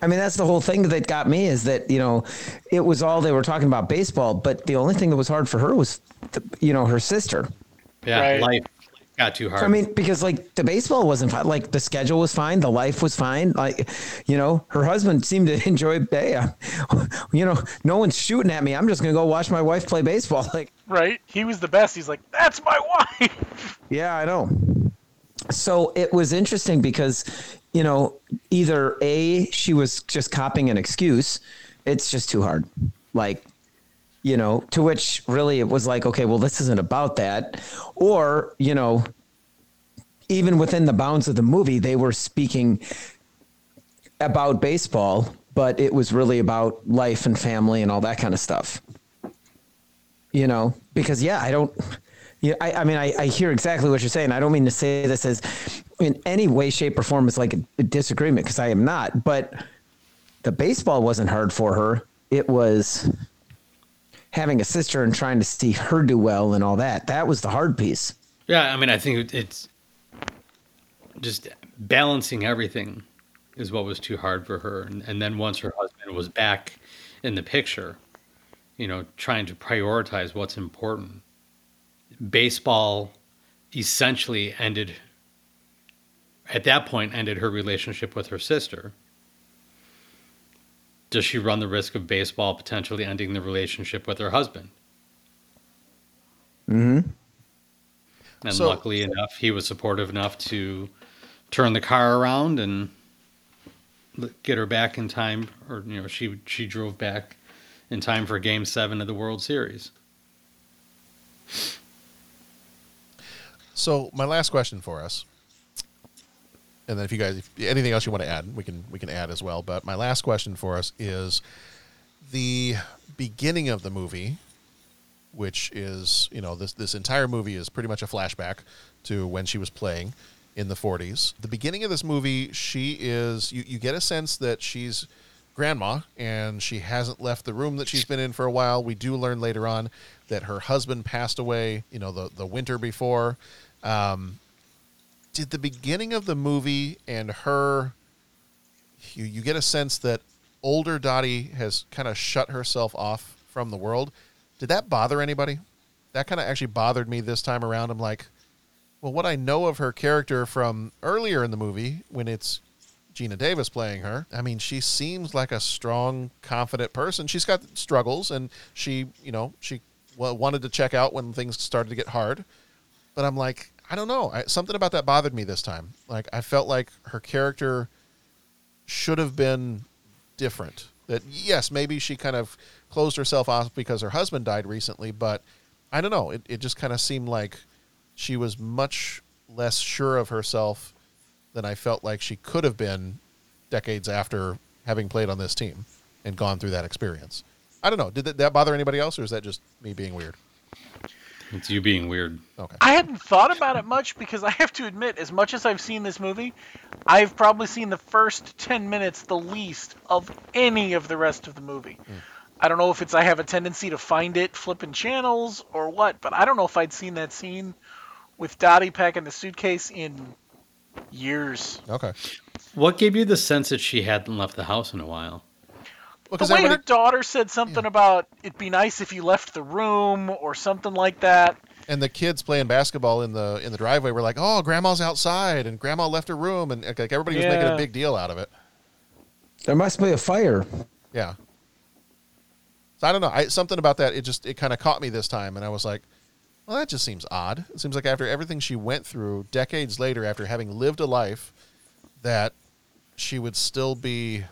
I mean, that's the whole thing that got me is that, you know, it was all they were talking about baseball, but the only thing that was hard for her was, the, you know, her sister. Yeah, Right. life got too hard. So, I mean, because like the baseball wasn't fine, like the schedule was fine, the life was fine. Like, you know, her husband seemed to enjoy, hey, uh, you know, no one's shooting at me. I'm just going to go watch my wife play baseball. Like, Right? He was the best. He's like, that's my wife. Yeah, I know. So it was interesting because, you know, either A, she was just copying an excuse, it's just too hard. Like, you know, to which really it was like, okay, well, this isn't about that. Or, you know, even within the bounds of the movie, they were speaking about baseball, but it was really about life and family and all that kind of stuff. You know because yeah i don't yeah i, I mean I, I hear exactly what you're saying. I don't mean to say this as in any way shape or form is like a, a disagreement because i am not but the baseball wasn't hard for her. It was having a sister and trying to see her do well and all that that was the hard piece Yeah, I mean, I think it's just balancing everything is what was too hard for her. And, and then once her husband was back in the picture, you know, trying to prioritize what's important. Baseball essentially ended, at that point, ended her relationship with her sister. Does she run the risk of baseball potentially ending the relationship with her husband? mm-hmm And So- luckily enough, he was supportive enough to turn the car around and get her back in time. Or you know, she she drove back in time for Game Seven of the World Series. So my last question for us, and then if you guys, if anything else you want to add, we can we can add as well. But my last question for us is the beginning of the movie, which is you know this this entire movie is pretty much a flashback to when she was playing in the 40s. The beginning of this movie, she is you, you get a sense that she's grandma and she hasn't left the room that she's been in for a while. We do learn later on that her husband passed away, you know, the the winter before. Um, did the beginning of the movie and her you, you get a sense that older Dottie has kind of shut herself off from the world. Did that bother anybody? That kind of actually bothered me this time around. I'm like, well, what I know of her character from earlier in the movie when it's Geena Davis playing her, I mean, she seems like a strong, confident person. She's got struggles, and she, you know, she wanted to check out when things started to get hard. But I'm like, I don't know. I, something about that bothered me this time. Like, I felt like her character should have been different. That yes, maybe she kind of closed herself off because her husband died recently, but I don't know. It it just kind of seemed like she was much less sure of herself than I felt like she could have been decades after having played on this team and gone through that experience. I don't know. Did that, that bother anybody else, or is that just me being weird? It's you being weird. Okay. I hadn't thought about it much because I have to admit, as much as I've seen this movie, I've probably seen the first 10 minutes the least of any of the rest of the movie. Hmm. I don't know if it's I have a tendency to find it flipping channels or what, but I don't know if I'd seen that scene with Dottie packing the suitcase in years. Okay. What gave you the sense that she hadn't left the house in a while? The way her daughter said something about it'd be nice if you left the room or something like that. And the kids playing basketball in the in the driveway were like, "Oh, grandma's outside, and grandma left her room," and like everybody was making a big deal out of it. there must be a fire Yeah. So I don't know. I, something about that it just it kind of caught me this time, and I was like, "Well, that just seems odd." It seems like after everything she went through, decades later, after having lived a life, that she would still be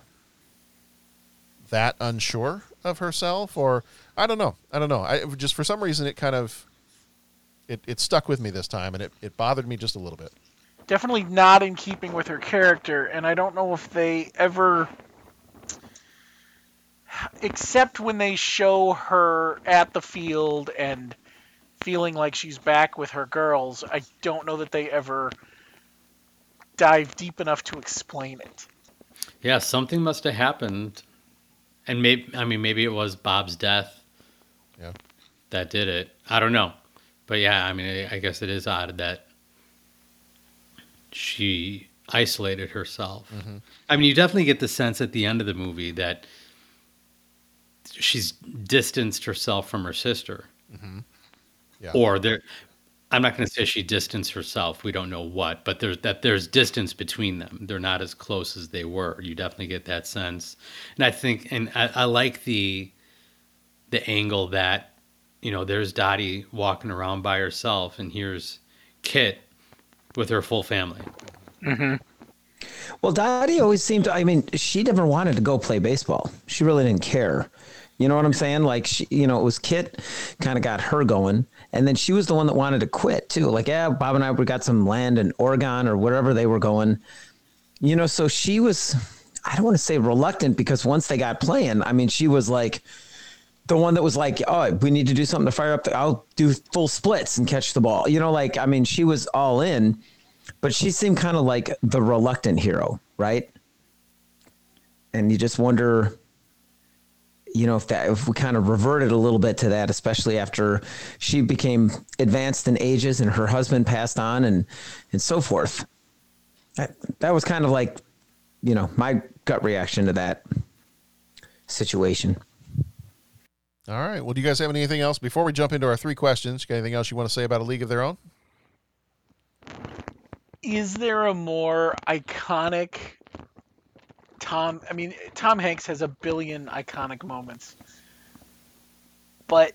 that unsure of herself, or I don't know. I don't know. I just for some reason it kind of it, it stuck with me this time, and it, it bothered me just a little bit. Definitely not in keeping with her character, and I don't know if they ever except when they show her at the field and feeling like she's back with her girls, I don't know that they ever dive deep enough to explain it. Yeah, something must have happened, and maybe I mean maybe it was Bob's death. Yeah. That did it. I don't know, but yeah, I mean I guess it is odd that she isolated herself. Mhm. I mean, you definitely get the sense at the end of the movie that she's distanced herself from her sister. Mhm. Yeah. Or there, I'm not going to say she distanced herself. We don't know what, but there's that there's distance between them. They're not as close as they were. You definitely get that sense, and I think, and I, I like the the angle that you know there's Dottie walking around by herself, and here's Kit with her full family. Mm-hmm. Well, Dottie always seemed to, I mean, she never wanted to go play baseball. She really didn't care. You know what I'm saying? Like, she, you know, it was Kit kind of got her going. And then she was the one that wanted to quit too. Like, yeah, Bob and I, we got some land in Oregon or wherever they were going. You know, so she was, I don't want to say reluctant because once they got playing, I mean, she was like, the one that was like, oh, we need to do something to fire up. The, I'll do full splits and catch the ball. You know, like, I mean, she was all in, but she seemed kind of like the reluctant hero, right? And you just wonder, you know, if that, if we kind of reverted a little bit to that, especially after she became advanced in ages and her husband passed on and, and so forth. That, that was kind of like, you know, my gut reaction to that situation. All right. Well, do you guys have anything else before we jump into our three questions? Got anything else you want to say about a league of their own? Is there a more iconic Tom? I mean, Tom Hanks has a billion iconic moments, but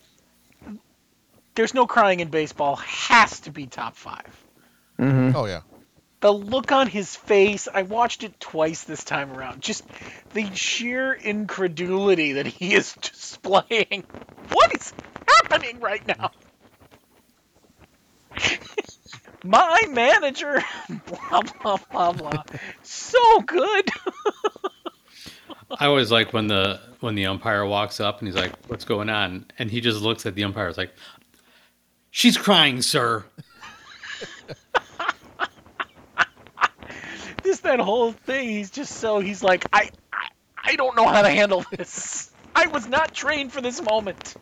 there's no crying in baseball. Has to be top 5 Mm-hmm. Oh yeah. The look on his face. I watched it twice this time around. Just the sheer incredulity that he is displaying. What is happening right now? My manager, blah blah blah blah. So good. I always like when the when the umpire walks up and he's like, "What's going on?" and he just looks at the umpire. It's like, "She's crying, sir." Just that whole thing. He's just so. He's like, I, I, I don't know how to handle this. I was not trained for this moment.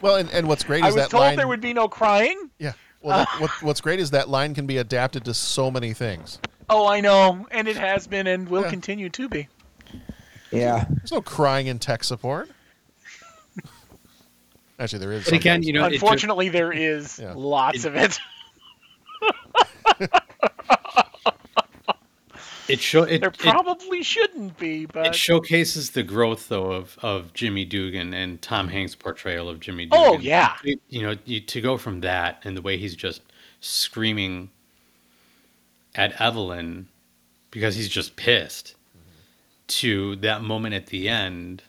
Well, and, and what's great I is was that told line. there would be no crying. Yeah. Well, that, what, what's great is that line can be adapted to so many things. Oh, I know, and it has been and will continue to be. Yeah. There's no crying in tech support. Actually, there is. But again, you know, it ju- Unfortunately, there is lots of it. It show it, there it, probably shouldn't be, but it showcases the growth though of of Jimmy Dugan and Tom Hanks' portrayal of Jimmy oh, Dugan. Oh, yeah. You, you know, you, to go from that and the way he's just screaming at Evelyn because he's just pissed to that moment at the end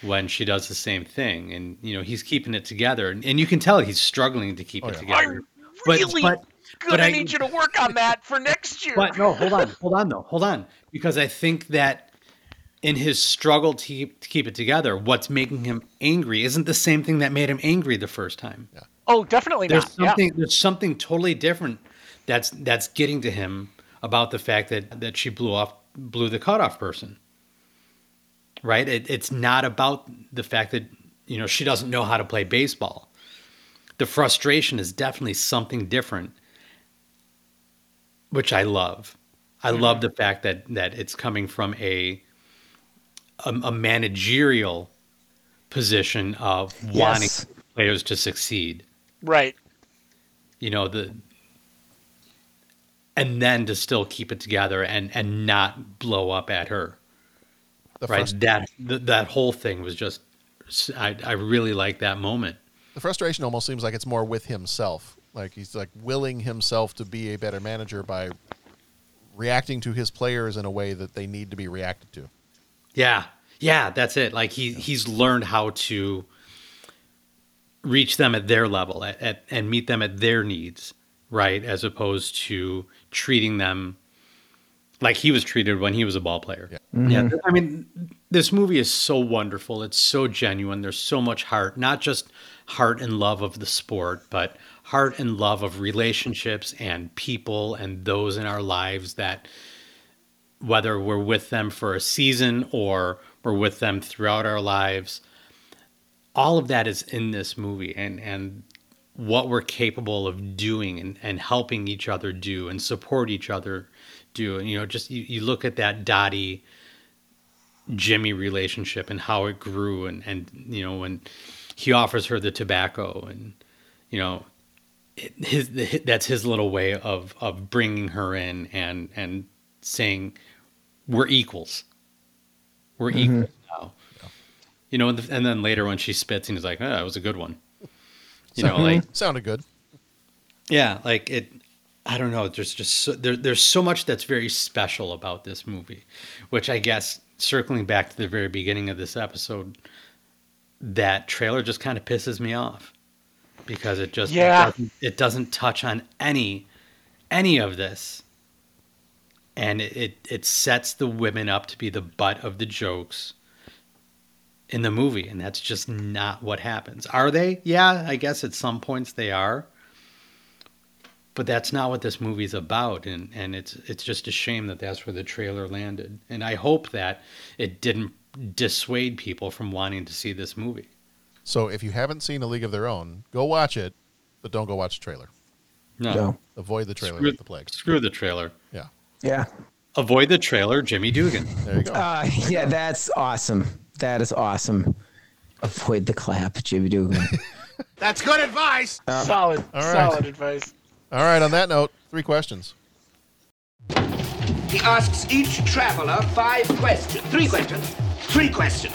when she does the same thing and you know he's keeping it together and, and you can tell he's struggling to keep oh, it together But- really but- good. but I I- need you to work on that for next year. But no, hold on, hold on though, hold on, because I think that in his struggle to keep, to keep it together, what's making him angry isn't the same thing that made him angry the first time. Oh, definitely There's not. Yeah. something there's something totally different that's that's getting to him about the fact that that she blew off blew the cutoff person. Right? It, it's not about the fact that you know she doesn't know how to play baseball. The frustration is definitely something different which I love. I Mm-hmm. love the fact that that it's coming from a a, a managerial position of wanting players to succeed. Right. You know the and then to still keep it together and and not blow up at her. The right. that th- that whole thing was just I I really like that moment. the frustration almost seems like it's more with himself. Like he's like willing himself to be a better manager by reacting to his players in a way that they need to be reacted to. Yeah. Yeah, that's it. Like he he's learned how to reach them at their level at, at, and meet them at their needs, right? As opposed to treating them like he was treated when he was a ball player. Yeah. Mhm. I mean, this movie is so wonderful. It's so genuine. There's so much heart, not just heart and love of the sport, but heart and love of relationships and people and those in our lives that whether we're with them for a season or we're with them throughout our lives, all of that is in this movie and and what we're capable of doing and, and helping each other do and support each other do. And you know, just you, you look at that Dottie Jimmy relationship and how it grew and and you know when he offers her the tobacco and you know it, his the, that's his little way of of bringing her in and and saying we're equals we're Mhm. equals now you know and, the, and then later when she spits and he's like oh that was a good one you know like sounded good. yeah, like it. I don't know. There's just so, there, there's so much that's very special about this movie, which I guess circling back to the very beginning of this episode, that trailer just kind of pisses me off because it just Yeah. it, doesn't, it doesn't touch on any any of this, and it, it it sets the women up to be the butt of the jokes in the movie, and that's just not what happens. Are they? Yeah, I guess at some points they are. But that's not what this movie's about, and, and it's it's just a shame that that's where the trailer landed. And I hope that it didn't dissuade people from wanting to see this movie. So if you haven't seen A League of Their Own, go watch it, but don't go watch the trailer. No. No. Avoid the trailer Screw, like the plague. screw the trailer. Yeah. Yeah. Avoid the trailer, Jimmy Dugan. There you go. Uh, yeah, that's awesome. That is awesome. Avoid the clap, Jimmy Dugan. That's good advice. solid, All right. solid advice. All right. On that note, three questions. He asks each traveler five questions. Three questions. Three questions.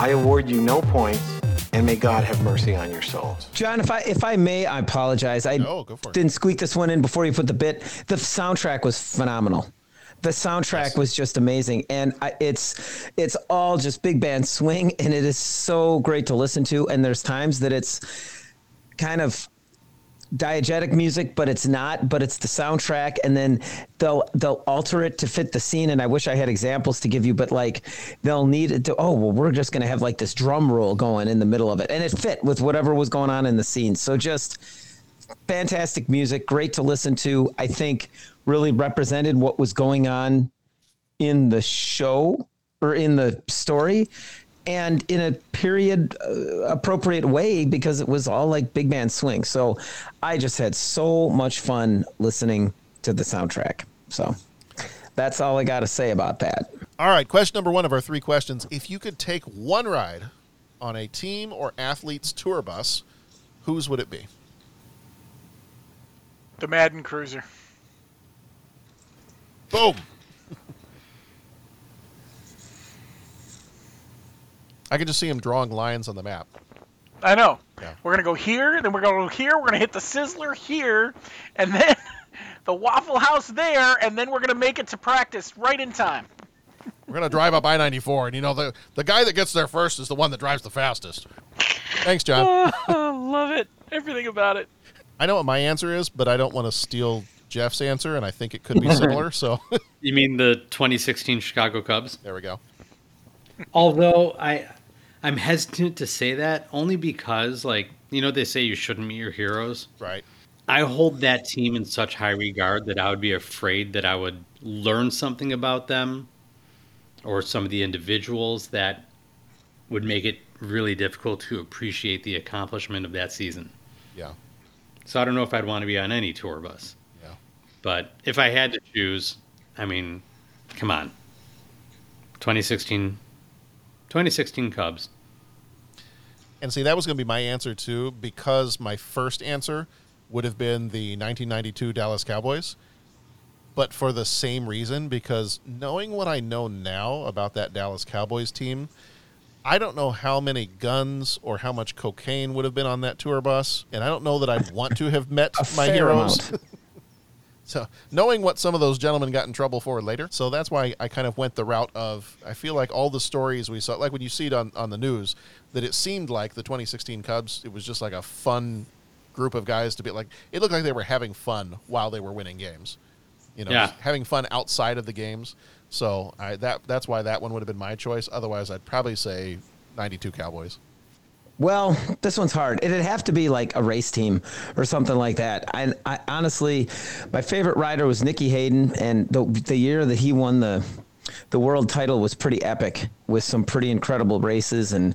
I award you no points, and may God have mercy on your souls. John, if I if I may, I apologize. I oh, go for it. didn't squeak this one in before you put the bit. The soundtrack was phenomenal. The soundtrack was just amazing, and I, it's it's all just big band swing, and it is so great to listen to. And there's times that it's kind of diegetic music, but it's not. But it's the soundtrack, and then they'll they'll alter it to fit the scene. And I wish I had examples to give you, but like they'll need it to. Oh well, we're just gonna have like this drum roll going in the middle of it, and it fit with whatever was going on in the scene. So just fantastic music, great to listen to. I think really represented what was going on in the show or in the story and in a period uh, appropriate way because it was all like big band swing. So I just had so much fun listening to the soundtrack. So that's all I got to say about that. All right. Question number one of our three questions. If you could take one ride on a team or athlete's tour bus, whose would it be? The Madden Cruiser. Boom. I can just see him drawing lines on the map. I know. Yeah. We're gonna go here, then we're gonna go here. We're gonna hit the Sizzler here, and then the Waffle House there, and then we're gonna make it to practice right in time. We're gonna drive up I ninety four, and you know the the guy that gets there first is the one that drives the fastest. Thanks, John. Oh, love it. Everything about it. I know what my answer is, but I don't want to steal Jeff's answer, and I think it could be similar. So You mean the 2016 Chicago Cubs? there we go. Although I, I'm hesitant to say that only because, like, you know, they say you shouldn't meet your heroes. Right. I hold that team in such high regard that I would be afraid that I would learn something about them or some of the individuals that would make it really difficult to appreciate the accomplishment of that season. Yeah. So I don't know if I'd want to be on any tour bus. Yeah. But if I had to choose, I mean, come on. 2016 2016 Cubs. And see, that was going to be my answer too, because my first answer would have been the 1992 Dallas Cowboys. But for the same reason, because knowing what I know now about that Dallas Cowboys team, I don't know how many guns or how much cocaine would have been on that tour bus. And I don't know that I'd want to have met my heroes. So knowing what some of those gentlemen got in trouble for later, so that's why I kind of went the route of I feel like all the stories we saw, like when you see it on, on the news, that it seemed like the 2016 Cubs, it was just like a fun group of guys to be like. It looked like they were having fun while they were winning games, you know, Yeah. having fun outside of the games. So I, that that's why that one would have been my choice. Otherwise, I'd probably say 92 Cowboys. Well, this one's hard. It'd have to be like a race team or something like that. I, I honestly, my favorite rider was Nicky Hayden, and the the year that he won the the world title was pretty epic with some pretty incredible races, and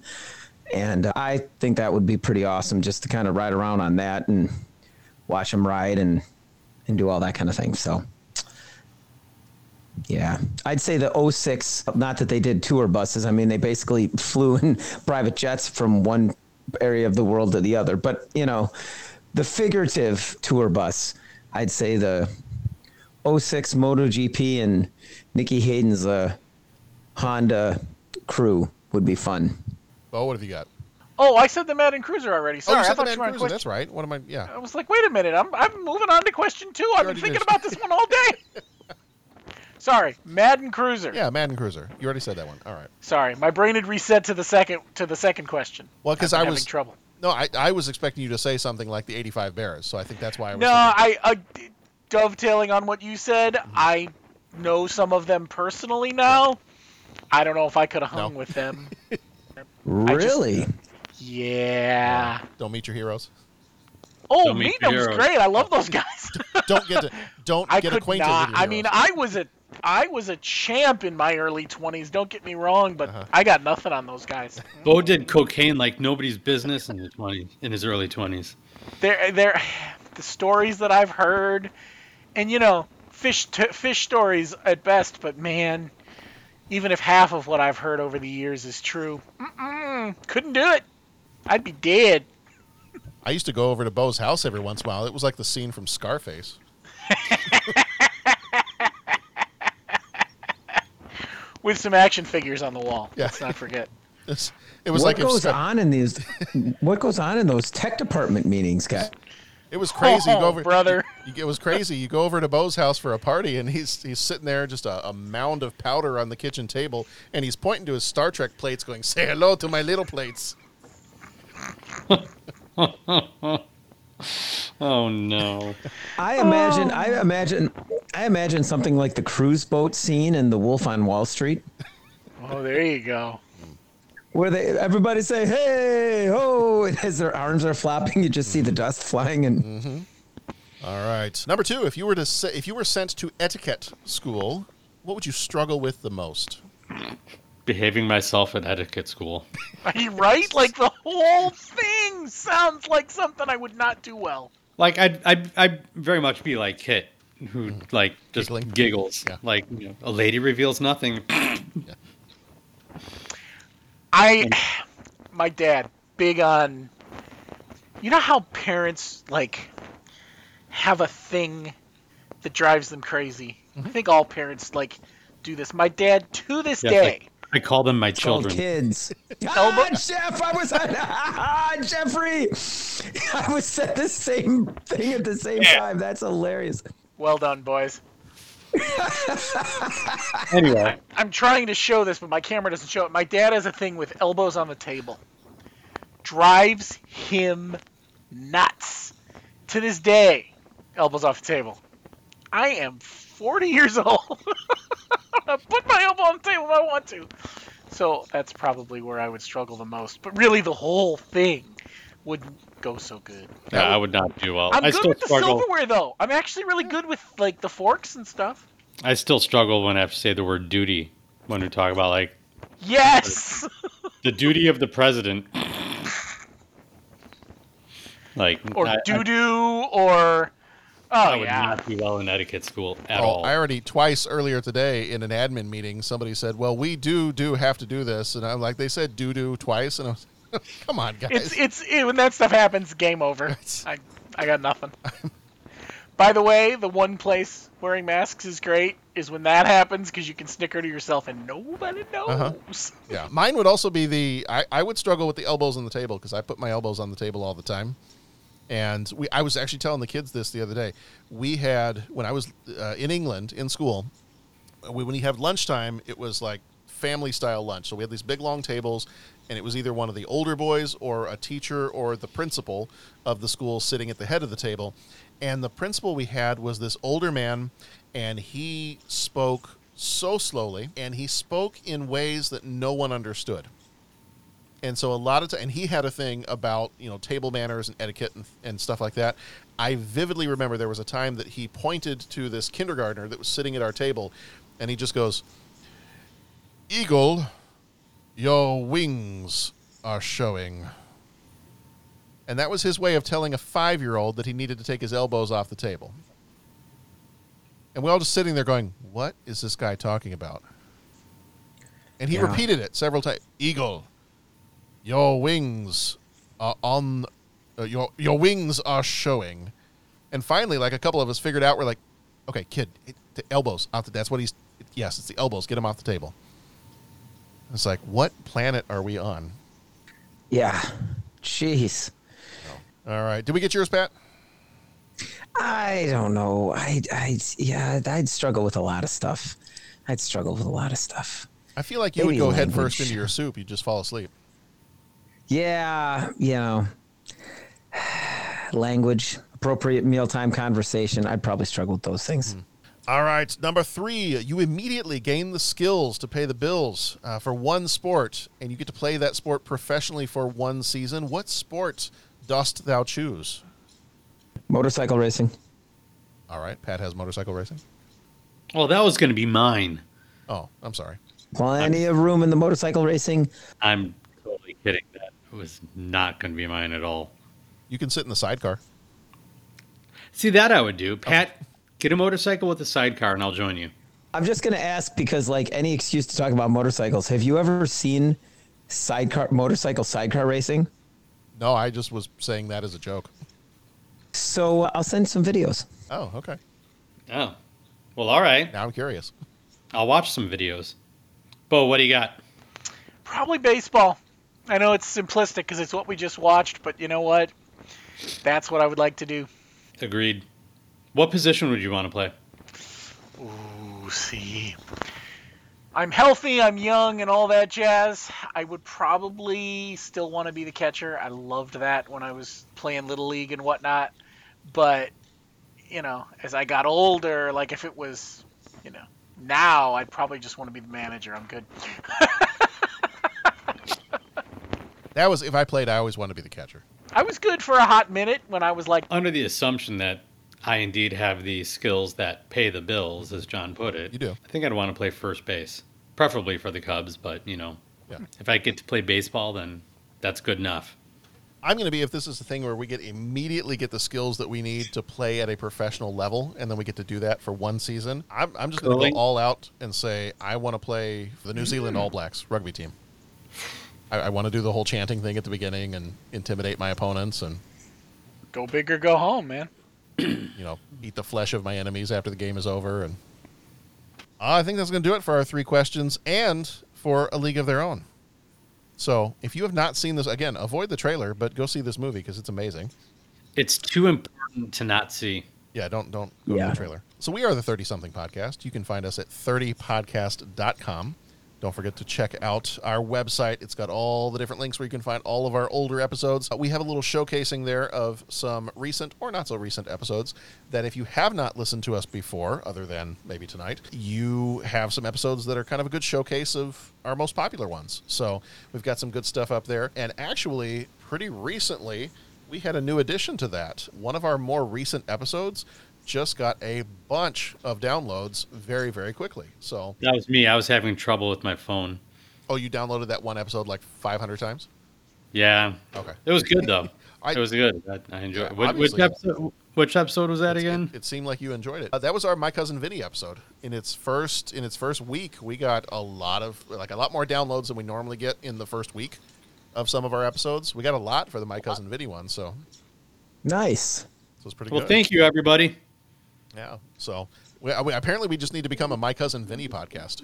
and I think that would be pretty awesome just to kind of ride around on that and watch him ride and and do all that kind of thing. So. Yeah, I'd say the 06, not that they did tour buses. I mean, they basically flew in private jets from one area of the world to the other. But, you know, the figurative tour bus, I'd say the 06 MotoGP and Nicky Hayden's uh, Honda crew would be fun. Bo, what have you got? Oh, I said the Madden Cruiser already. Sorry, oh, you I said the thought Man you were on Cruiser. question. That's right. What am I? Yeah. I was like, wait a minute, I'm I'm moving on to question two. I've been thinking did. about this one all day. Sorry, Madden Cruiser. Yeah, Madden Cruiser. You already said that one. All right. Sorry, my brain had reset to the second to the second question. Well, because I've I been was having trouble. No, I, I was expecting you to say something like the 85 Bears, so I think that's why I was. No, thinking- I uh, dovetailing on what you said. Mm-hmm. I know some of them personally now. I don't know if I could have hung with them. Really? Yeah. Don't meet your heroes. Oh, Don't meet meet them's heroes. great. I love those guys. don't get to, don't I get acquainted not. with your I mean, I was a I was a champ in my early 20s. Don't get me wrong, but Uh-huh. I got nothing on those guys. Bo did cocaine like nobody's business in his 20 in his early 20s. They're they're the stories that I've heard, and you know, fish t- fish stories at best. But man, even if half of what I've heard over the years is true, mm-mm, couldn't do it. I'd be dead. I used to go over to Bo's house every once in a while. It was like the scene from Scarface. With some action figures on the wall. Yeah. Let's not forget. It's, it was what like if goes on in these? what goes on in those tech department meetings, guys? It was crazy. you Oh, go over, brother. You, it was crazy. You go over to Bo's house for a party, and he's he's sitting there, just a, a mound of powder on the kitchen table, and he's pointing to his Star Trek plates, going, "Say hello to my little plates." oh no. I imagine, oh. I imagine, I imagine something like the cruise boat scene in The Wolf on Wall Street, Oh, there you go. where they everybody say "Hey ho!" and as their arms are flopping, you just see the dust flying and. Mm-hmm. All right, number two. If you were to se- if you were sent to etiquette school, what would you struggle with the most? Behaving myself at etiquette school. Are you right? Like the whole thing sounds like something I would not do well. Like I'd, I'd, I'd very much be like Kit, who mm. like just giggles. Like you know, a lady reveals nothing. I, my dad, big on. You know how parents like have a thing that drives them crazy. I mm-hmm. think all parents like do this. My dad, to this Yes, day, I, I call them my Called children. kids. Ah, Jeff, I was ah, Jeffrey. I was said the same thing at the same time. That's hilarious. well done, boys. Anyway, I'm trying to show this, but my camera doesn't show it. My dad has a thing with elbows on the table. Drives him nuts. To this day, elbows off the table. I am 40 years old. Put my elbow on the table if I want to. So that's probably where I would struggle the most. But really, the whole thing would go so good. yeah, I would not do well. I'm I good still with the struggle. silverware though. I'm actually really good with like the forks and stuff. I still struggle when I have to say the word duty when we talk about like Yes. the duty of the president. Like or doo doo or Oh, I would yeah. not do well in etiquette school at Oh, all. I already twice earlier today in an admin meeting, somebody said, "Well, we do do have to do this," and I'm like, "They said do do twice," and I was, "Come on, guys." It's it's it, when that stuff happens, game over. I I got nothing. By the way, the one place wearing masks is great is when that happens because you can snicker to yourself and nobody knows. Uh-huh. Yeah, mine would also be the I, I would struggle with the elbows on the table because I put my elbows on the table all the time. And we I was actually telling the kids this the other day. We had when I was uh, in England in school, we, when you have lunchtime, it was like family style lunch. So we had these big long tables, and it was either one of the older boys or a teacher or the principal of the school sitting at the head of the table. And the principal we had was this older man, and he spoke so slowly, and he spoke in ways that no one understood. And so a lot of time, and he had a thing about you know table manners and etiquette and, and stuff like that. I vividly remember there was a time that he pointed to this kindergartner that was sitting at our table, and he just goes, "Eagle, your wings are showing." And that was his way of telling a five-year-old that he needed to take his elbows off the table. And we all just sitting there going, "What is this guy talking about?" And he Yeah. repeated it several times. Eagle, your wings are on uh, your your wings are showing and finally like a couple of us figured out we're like okay kid it, the elbows out the, that's what he's yes it's the elbows get him off the table it's like what planet are we on Yeah. Jeez. all right did we get yours pat I don't know. I, I, yeah, I'd struggle with a lot of stuff. I'd struggle with a lot of stuff. i feel like you Maybe would go head first into your soup You'd just fall asleep Yeah, you know, language, appropriate mealtime conversation. I'd probably struggle with those things. All right, number three, you immediately gain the skills to pay the bills uh, for one sport, and you get to play that sport professionally for one season. What sport dost thou choose? Motorcycle racing. All right, Pat has motorcycle racing. well, that was going to be mine. Oh, I'm sorry. Plenty of room in the motorcycle racing. I'm totally kidding. That was not going to be mine at all. You can sit in the sidecar. See, that I would do. Pat, get a motorcycle with a sidecar and I'll join you. I'm just gonna ask because, like, any excuse to talk about motorcycles. Have you ever seen sidecar motorcycle sidecar racing? No, I just was saying that as a joke. So uh, I'll send some videos. Oh, okay. Oh. Well, all right. Now I'm curious. I'll watch some videos. Bo, what do you got? Probably baseball. I know it's simplistic because it's what we just watched, but you know what? That's what I would like to do. Agreed. What position would you want to play? Ooh, see. I'm healthy, I'm young, and all that jazz. I would probably still want to be the catcher. I loved that when I was playing Little League and whatnot. But, you know, as I got older, like if it was, you know, now I'd probably just want to be the manager. I'm good. That was if I played, I always wanted to be the catcher. I was good for a hot minute when I was like, Under the assumption that I indeed have the skills that pay the bills, as John put it. You do. I think I'd want to play first base, preferably for the Cubs, but, you know, Yeah. if I get to play baseball, then that's good enough. I'm going to be if this is the thing where we get immediately get the skills that we need to play at a professional level, and then we get to do that for one season. I'm, I'm just going to go all out and say I want to play for the New Zealand All Blacks rugby team. I, I want to do the whole chanting thing at the beginning and intimidate my opponents, and go big or go home, man. you know eat the flesh of my enemies after the game is over. And I think that's going to do it for our three questions and for a league of their own. So if you have not seen this, again, avoid the trailer, but go see this movie because it's amazing. It's too important to not see. Yeah, don't don't go Yeah. to the trailer. So we are the 30 something podcast. You can find us at 30podcast.com. Don't forget to check out our website. It's got all the different links where you can find all of our older episodes. Uh, We have a little showcasing there of some recent or not so recent episodes that if you have not listened to us before, other than maybe tonight, you have some episodes that are kind of a good showcase of our most popular ones. So we've got some good stuff up there. And actually, pretty recently, we had a new addition to that. One of our more recent episodes just got a bunch of downloads very, very quickly. So, That was me. I was having trouble with my phone. oh, you downloaded that one episode like 500 times? Yeah. Okay. It was good though. I- it was good. I, I enjoyed. Yeah, it. Which, which episode? Which episode was that again? It seemed like you enjoyed it. Uh, that was our my cousin Vinny episode. In its first in its first week, we got a lot of like a lot more downloads than we normally get in the first week of some of our episodes. We got a lot for the my cousin Vinny one, so Nice. so it's pretty Well, good. thank you, everybody. Yeah. So we, I mean, apparently we just need to become a my cousin Vinny podcast.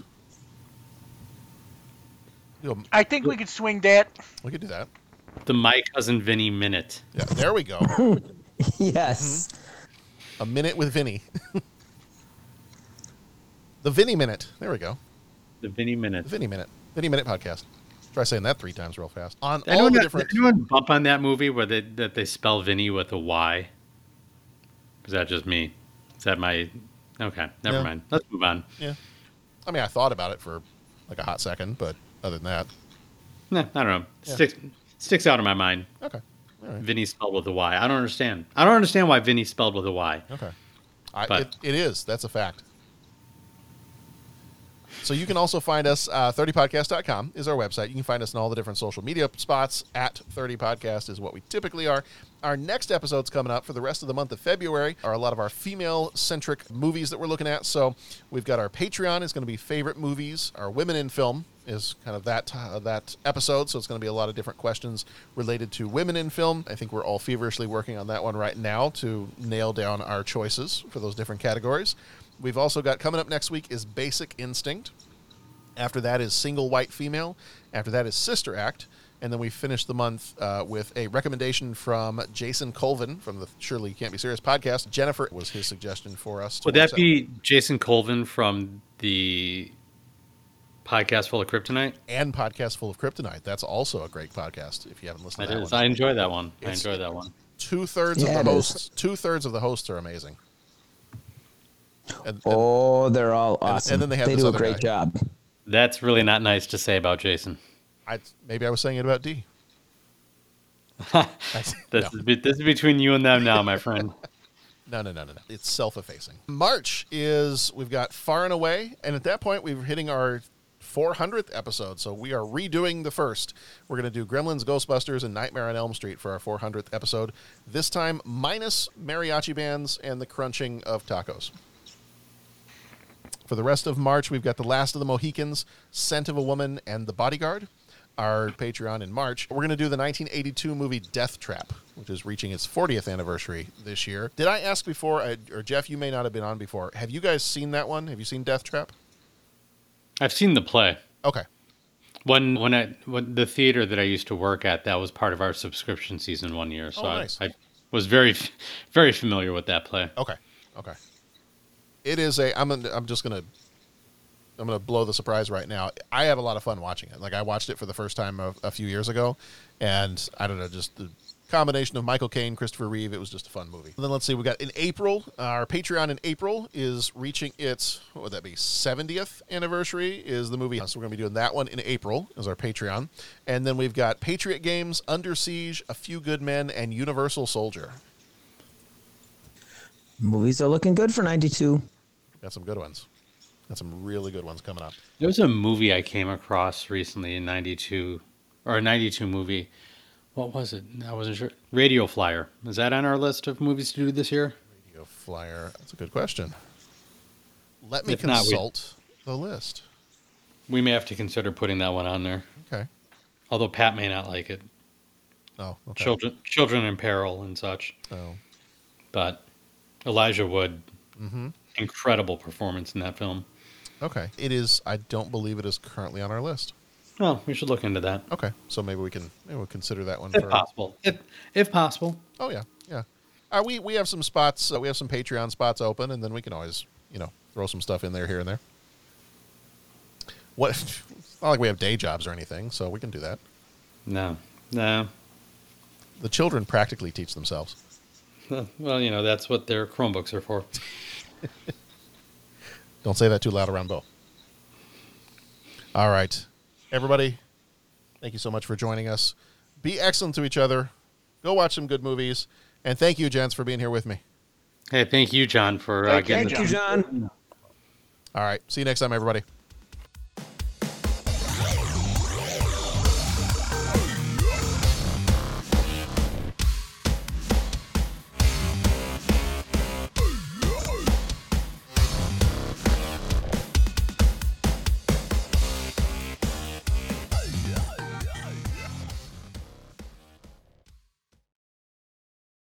You know, I think we could swing that. we could do that. The My Cousin Vinny Minute. Yeah, there we go. yes. Mm-hmm. A minute with Vinny. the Vinny minute. There we go. The Vinny Minute. The Vinny minute. Vinny minute podcast. Try saying that three times real fast. On Did all anyone, the did different. anyone bump on that movie where they that they spell Vinny with a Y? Is that just me? That my? Okay, never Yeah. mind. Let's move on. Yeah. I mean, I thought about it for like a hot second, but other than that, Nah, I don't know. Yeah. Sticks sticks out in my mind. Okay. All right. Vinny spelled with a Y. I don't understand. I don't understand why Vinny spelled with a Y. Okay. I, But- it, it is. That's a fact. So you can also find us, uh, 30podcast.com is our website. You can find us in all the different social media spots. At 30podcast is what we typically are. Our next episodes coming up for the rest of the month of February are a lot of our female-centric movies that we're looking at. So we've got our Patreon is going to be favorite movies. Our women in film is kind of that uh, that episode. So it's going to be a lot of different questions related to women in film. I think we're all feverishly working on that one right now to nail down our choices for those different categories. We've also got coming up next week is Basic Instinct. After that is Single White Female. After that is Sister Act. And then we finish the month uh, with a recommendation from Jason Colvin from the Surely You Can't Be Serious podcast. Jennifer was his suggestion for us. to Would watch that be Jason Colvin from the podcast full of kryptonite? and podcast full of kryptonite. That's also a great podcast. If you haven't listened It to that is. one, I enjoy that one. I enjoy that one. Two thirds Yeah, of the hosts. Two thirds of the hosts are amazing. And, Oh, they're all awesome. and then they have this do a great guy. job. That's really not nice to say about Jason. I maybe I was saying it about D. This, is, this is between you and them now, my friend. No, no, no, no, no. It's self-effacing. March is we've got Far and Away, and at that point we're hitting our 400th episode. So we are redoing the first. We're going to do Gremlins, Ghostbusters, and Nightmare on Elm Street for our 400th episode. This time minus mariachi bands and the crunching of tacos. For the rest of March, we've got The Last of the Mohicans, Scent of a Woman, and The Bodyguard. Our Patreon in March. We're going to do the 1982 movie Death Trap, which is reaching its 40th anniversary this year. Did I ask before, I- or Jeff, you may not have been on before. Have you guys seen that one? Have you seen Death Trap? I've seen the play. Okay. When when I when the theater that I used to work at, that was part of our subscription season one year. So Oh, I. I was very very familiar with that play. Okay. Okay. It is a. I'm. Gonna, I'm just gonna. I'm gonna blow the surprise right now. I have a lot of fun watching it. Like I watched it for the first time a, a few years ago, and I don't know, just the combination of Michael Caine, Christopher Reeve. It was just a fun movie. And then let's see, we got in April. Our Patreon in April is reaching its what would that be 70th anniversary? Is the movie? So we're gonna be doing that one in April as our Patreon, and then we've got Patriot Games, Under Siege, A Few Good Men, and Universal Soldier. Movies are looking good for 92. Got some good ones. Got some really good ones coming up. There was a movie I came across recently in '92, or a '92 movie. What was it? I wasn't sure. Radio Flyer. Is that on our list of movies to do this year? Radio Flyer. That's a good question. Let me If not, we- consult the list. We may have to consider putting that one on there. Okay. Although Pat may not like it. Oh, okay. Children, children in peril and such. Oh. But Elijah Wood, Mhm. Incredible performance in that film. Okay. It is. I don't believe it is currently on our list. Well, we should look into that Okay. So maybe we can maybe we'll consider that one if for possible. If, if possible. Oh yeah, yeah. Uh, we we have some spots. Uh, we have some Patreon spots open, and then we can always you know throw some stuff in there here and there. What? It's not like we have day jobs or anything, so we can do that. No, no. The children practically teach themselves. Well, you know that's what their Chromebooks are for. Don't say that too loud around Bo. All right. Everybody, thank you so much for joining us. Be excellent to each other. Go watch some good movies. And thank you, gents, for being here with me. Hey, thank you, John, for uh, Thank getting Thank you, John. All right. See you next time, everybody.